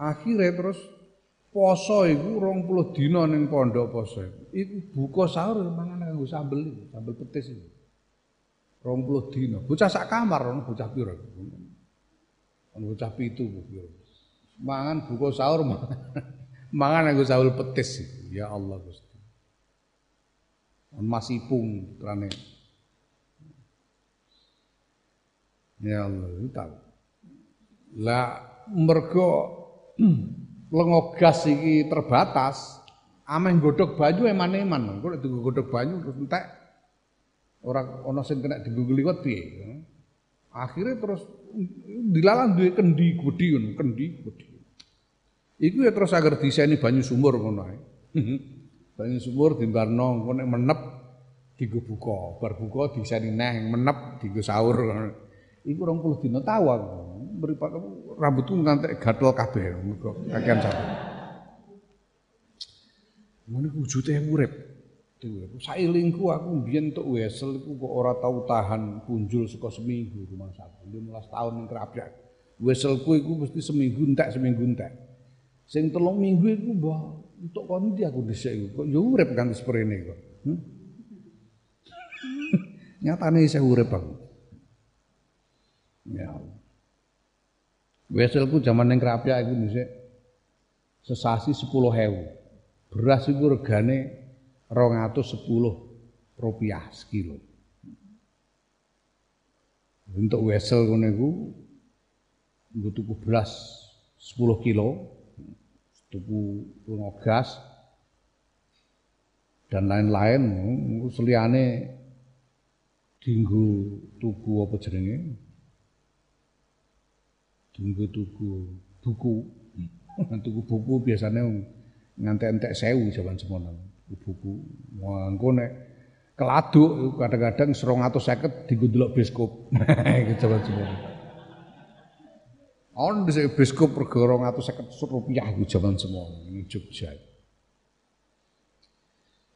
Akhirnya terus poso iku 20 dina ning pondok poso. Iku buka sahur mangan nganggo sambel iku, sambel petis iku. 20 dina. Bocah sak kamar ono bocah pira. Ono bocah pitu pira. Mangan buka sahur mangan. mangan nganggo sambel petis iku. Ya Allah Gusti. Masih pung terane. Ya Allah, itu tahu. Lah mergo lengo iki terbatas, ameh godhog banyu eman-eman. Kok dienggo godhog banyu terus entek ora ana sing kena dienggo liwat piye. Akhirnya terus dilalang duwe kendi gedhi kendi gedhi. Iku ya terus agar diseni banyu sumur ngono ae. banyu sumur dimbarno engko nek menep dienggo buka, bar buka diseni neh menep dienggo sahur. Iku 20 dina aku. Mripat rambutku ngantek gatel kabeh mergo kakean. Ngono iku wujude urip. Sailingku aku mbiyen entuk wesel iku kok ora tau tahan punjul saka seminggu rumah sakit. 15 tahun ning kerapyak. Weselku iku mesti seminggu entek seminggu entek. Sing telung minggu iku mbah untuk kon ndi aku dhisik iku kok yo urip ganti sprene kok. Hmm? Nyatane isih urip aku. Ya Allah. Weselku zaman yang kerapia itu dhisik sesasi 10.000. Beras itu regane 210 rupiah sekilo. Untuk wesel ngono iku nggo tuku beras 10 kilo, tuku lunga gas dan lain-lain seliyane dinggo tuku apa jenenge Tunggu tuku buku. tuku buku biasanya ngantek-entek sewu zaman semono. Buku. Mangko nek keladuk kadang-kadang serong atau seket digundulok biskop. Iki zaman semono. On bisa biskop atau seket rupiah itu zaman semono. Ini Jogja.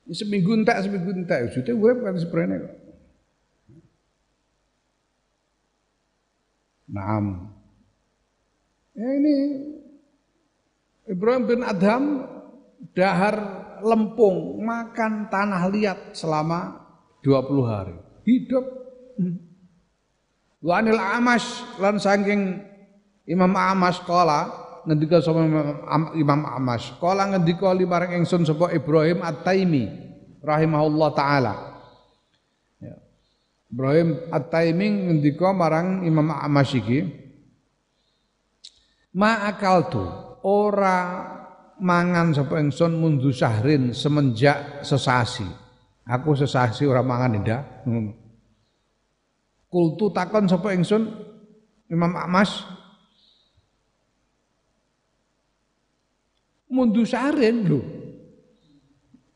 Seminggu entek, seminggu entek. Sudah gue kan sebenarnya kok. Naam. Ya ini Ibrahim bin Adham dahar lempung makan tanah liat selama 20 hari. Hidup. Wa anil Amash lan saking Imam Amash kala ngendika sama Imam Amash. Kala ngendika limarang ingsun sapa Ibrahim At-Taimi rahimahullah taala. Ya. Ibrahim At-Taimi ngendika marang Imam Amash iki Ma akal tu ora mangan sapa ingsun mundu syahrin semenjak sesasi. Aku sesasi ora mangan ndak. Hmm. Kultu takon sapa ingsun Imam Ahmas mundu syahrin lho.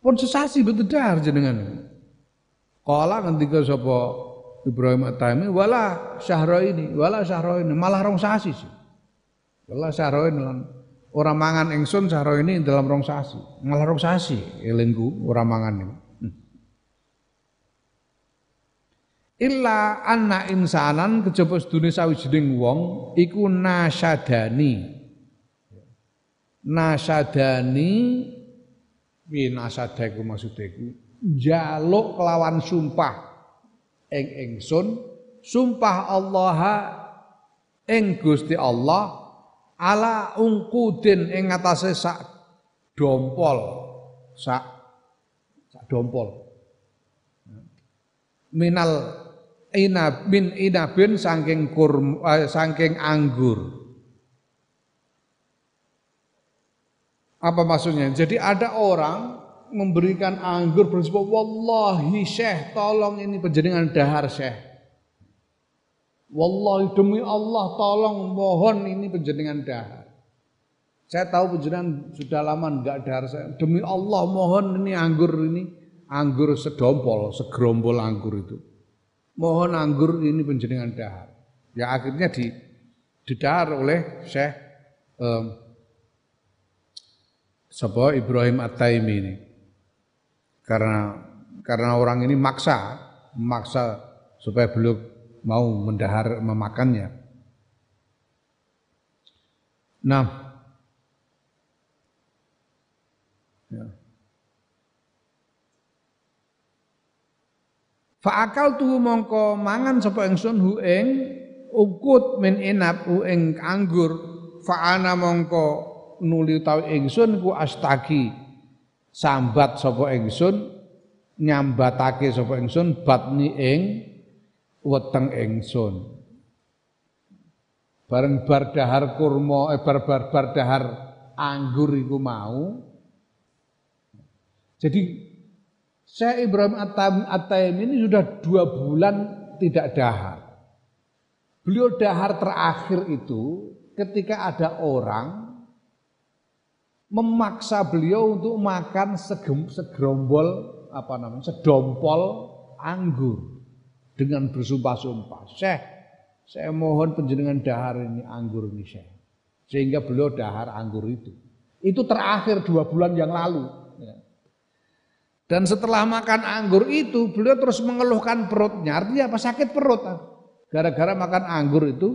Pun sesasi betul dar jenengan. Kala ngendika sapa Ibrahim At-Taimi wala syahra ini, wala syahra ini malah rong sasi sih. Allah saroin lan ora mangan ingsun saro ini dalam rong sasi. Malah rong sasi elingku ora mangan niku. Hmm. Illa anna insanan kejaba sedune sawijining wong iku nasyadani. Nasyadani piye nasada iku maksude iku njaluk kelawan sumpah ing ingsun sumpah Allah ing Gusti Allah ala ungkudin ing ngatasé sak dompol sak sak dompol minal inab min inabin saking kurma eh, saking anggur. Apa maksudnya? Jadi ada orang memberikan anggur bersebut wallahi syekh tolong ini penjaringan dahar syekh. Wallahi demi Allah tolong mohon ini penjaringan dahar. Saya tahu penjenengan sudah lama enggak dahar saya. Demi Allah mohon ini anggur ini anggur sedompol, segerombol anggur itu. Mohon anggur ini penjaringan dahar. Ya akhirnya di didahar oleh Syekh um, Sapa Ibrahim At-Taimi ini. Karena karena orang ini maksa, maksa supaya beliau mau mendahar memakannya. Nah, ya. Fa'akal tuh mongko mangan sapa ingsun hu ing ukut min inap hu ing anggur fa'ana mongko nuli utawi ingsun ku astagi sambat sapa ingsun nyambatake sapa ingsun batni ing weteng ingsun. Bareng bar dahar kurma eh bar bar, bar dahar anggur iku mau. Jadi saya Ibrahim At-Taim ini sudah dua bulan tidak dahar. Beliau dahar terakhir itu ketika ada orang memaksa beliau untuk makan segerombol apa namanya sedompol anggur dengan bersumpah-sumpah. Syekh, saya mohon penjenengan dahar ini anggur ini Syekh. Sehingga beliau dahar anggur itu. Itu terakhir dua bulan yang lalu. Ya. Dan setelah makan anggur itu, beliau terus mengeluhkan perutnya. Artinya apa? Sakit perut. Gara-gara makan anggur itu,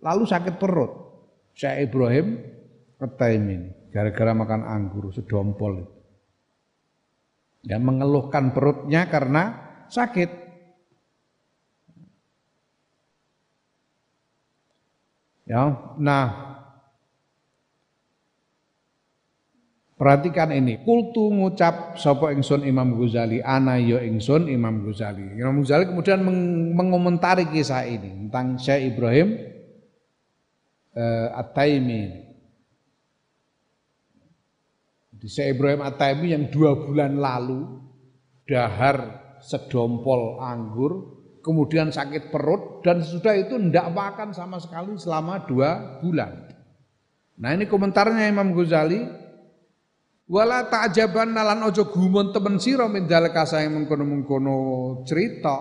lalu sakit perut. Syekh Ibrahim Ketaim ini gara-gara makan anggur sedompol itu. Ya mengeluhkan perutnya karena sakit. Ya, nah Perhatikan ini, kultu ngucap sapa ingsun Imam Ghazali, ana yo ya ingsun Imam Ghazali. Imam Ghazali kemudian mengomentari kisah ini tentang Syekh Ibrahim uh, At-Taimi. Di Syekh Ibrahim at yang dua bulan lalu dahar sedompol anggur, kemudian sakit perut dan sesudah itu tidak makan sama sekali selama dua bulan. Nah ini komentarnya Imam Ghazali. Wala ta'jaban nalan ojo gumun temen sira min dalika yang mengkono-mengkono cerita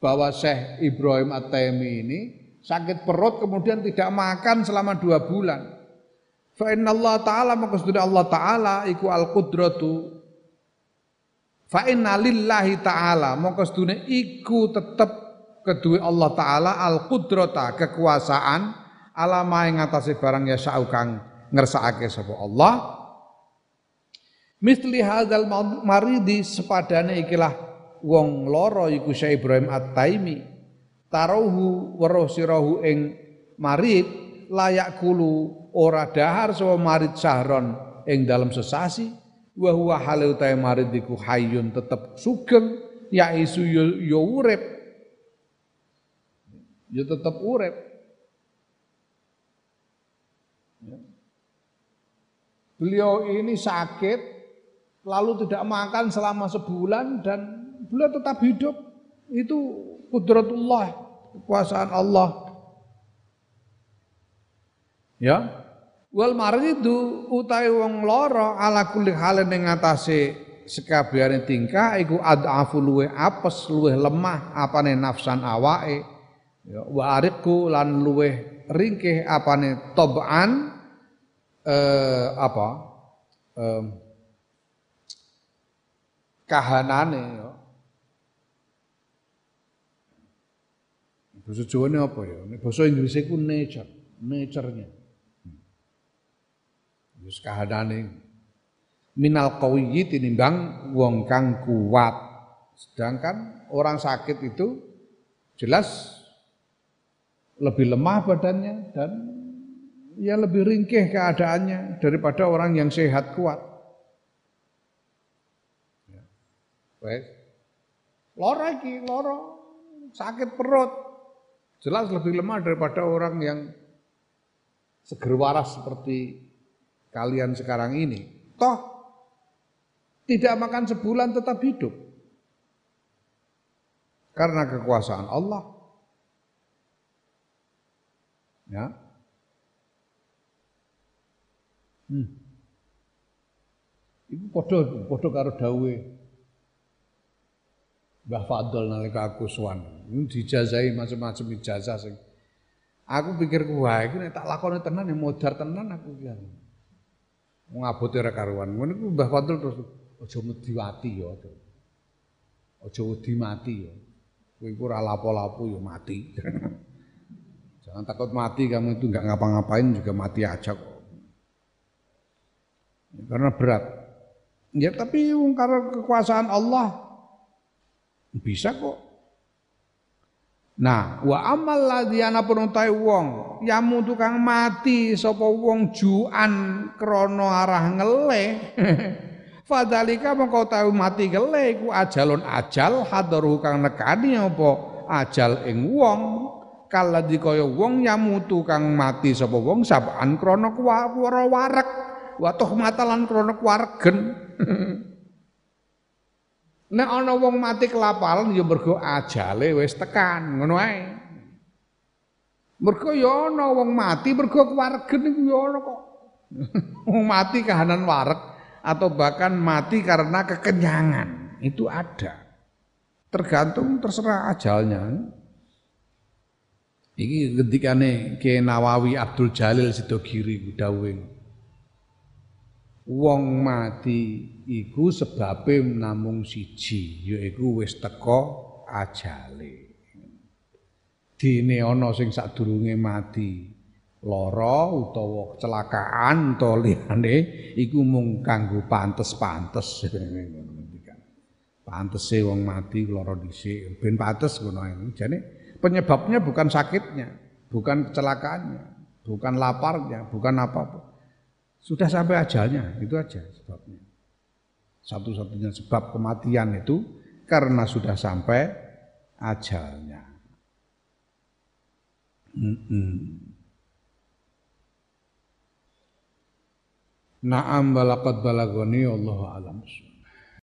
bahwa Syekh Ibrahim At-Taimi ini sakit perut kemudian tidak makan selama dua bulan. Fa Allah taala maka Allah taala iku al qudratu Fa inna lillahi taala maka iku tetep kedua Allah taala al qudrata kekuasaan alama ing atase barang ya sa'u kang ngersakake sapa Allah. Misli hadzal maridi sepadane ikilah wong loro iku Syekh Ibrahim At-Taimi. Taruhu weruh sirahu ing marid layak kulu ora dahar sapa marid sahron ing dalam sesasi wa huwa halu ta marid iku hayyun tetep sugeng ya isu yo, yo urip yo tetep urip ya. Beliau ini sakit lalu tidak makan selama sebulan dan beliau tetap hidup. Itu kudratullah, kekuasaan Allah. Ya. Wal maridu utawi wong lara ala kulli halin ing ngatasé sekabehane tingkah iku adafu luwe apes luwe lemah apane nafsan awake ya wa ariku lan luwe ringkih apane toban eh, apa eh, kahanane ya Basa Jawane apa ya? Basa Inggris iku nature, nature-nya. Wis kahanane minal qawiyyi tinimbang wong kang kuat. Sedangkan orang sakit itu jelas lebih lemah badannya dan ya lebih ringkih keadaannya daripada orang yang sehat kuat. Ya. Baik. Loro iki, loro. sakit perut. Jelas lebih lemah daripada orang yang seger waras seperti kalian sekarang ini. Toh tidak makan sebulan tetap hidup. Karena kekuasaan Allah. Ya. Hmm. Iku padha padha karo dawuhe Mbah Fadl nalika aku sowan. Dijazahi macam-macam ijazah Aku pikir wah iki tak lakoni tenan ya modar tenan aku iki. Wong abote ora karuan. Ngono iku Mbah Fadl terus aja mediwati ya. Aja wedi mati ya. Kowe iku ora lapo-lapo ya mati. Jangan takut mati kamu itu nggak ngapa-ngapain juga mati aja kok. Karena berat. Ya tapi karena kekuasaan Allah bisa kok. Nah, wa amal ladhiana penuntai wong yamu tukang mati sapa wong juan krono arah ngele. Fadalika mengkau tahu mati gele ku ajalun ajal hadaruh kang nekani apa ajal ing wong kaladi kaya wong yamutu kang mati sapa wong saban krana kuwara warek wa matalan krana kuwaregen. Nek ana wong mati kelaparan ya mergo ajale wis tekan, ngono ae. Mergo ya ana wong mati mergo kewaregen iku ya ana kok. wong mati kahanan warek atau bahkan mati karena kekenyangan, itu ada. Tergantung terserah ajalnya. Iki ketikane Ki Nawawi Abdul Jalil Sidogiri dawuh wong mati iku sebabe namung siji yaiku wis teka ajale. Dene ana sing sadurunge mati lara utawa kecelakaan utawa liyane iku mung kanggo pantes-pantes. Pantese wong mati lara dhisik ben pantes ngono jane penyebabnya bukan sakitnya bukan kecelakaannya bukan laparnya bukan apa-apa sudah sampai ajalnya, itu aja sebabnya. Satu-satunya sebab kematian itu karena sudah sampai ajalnya. Naam balaqad balagoni Allah alam.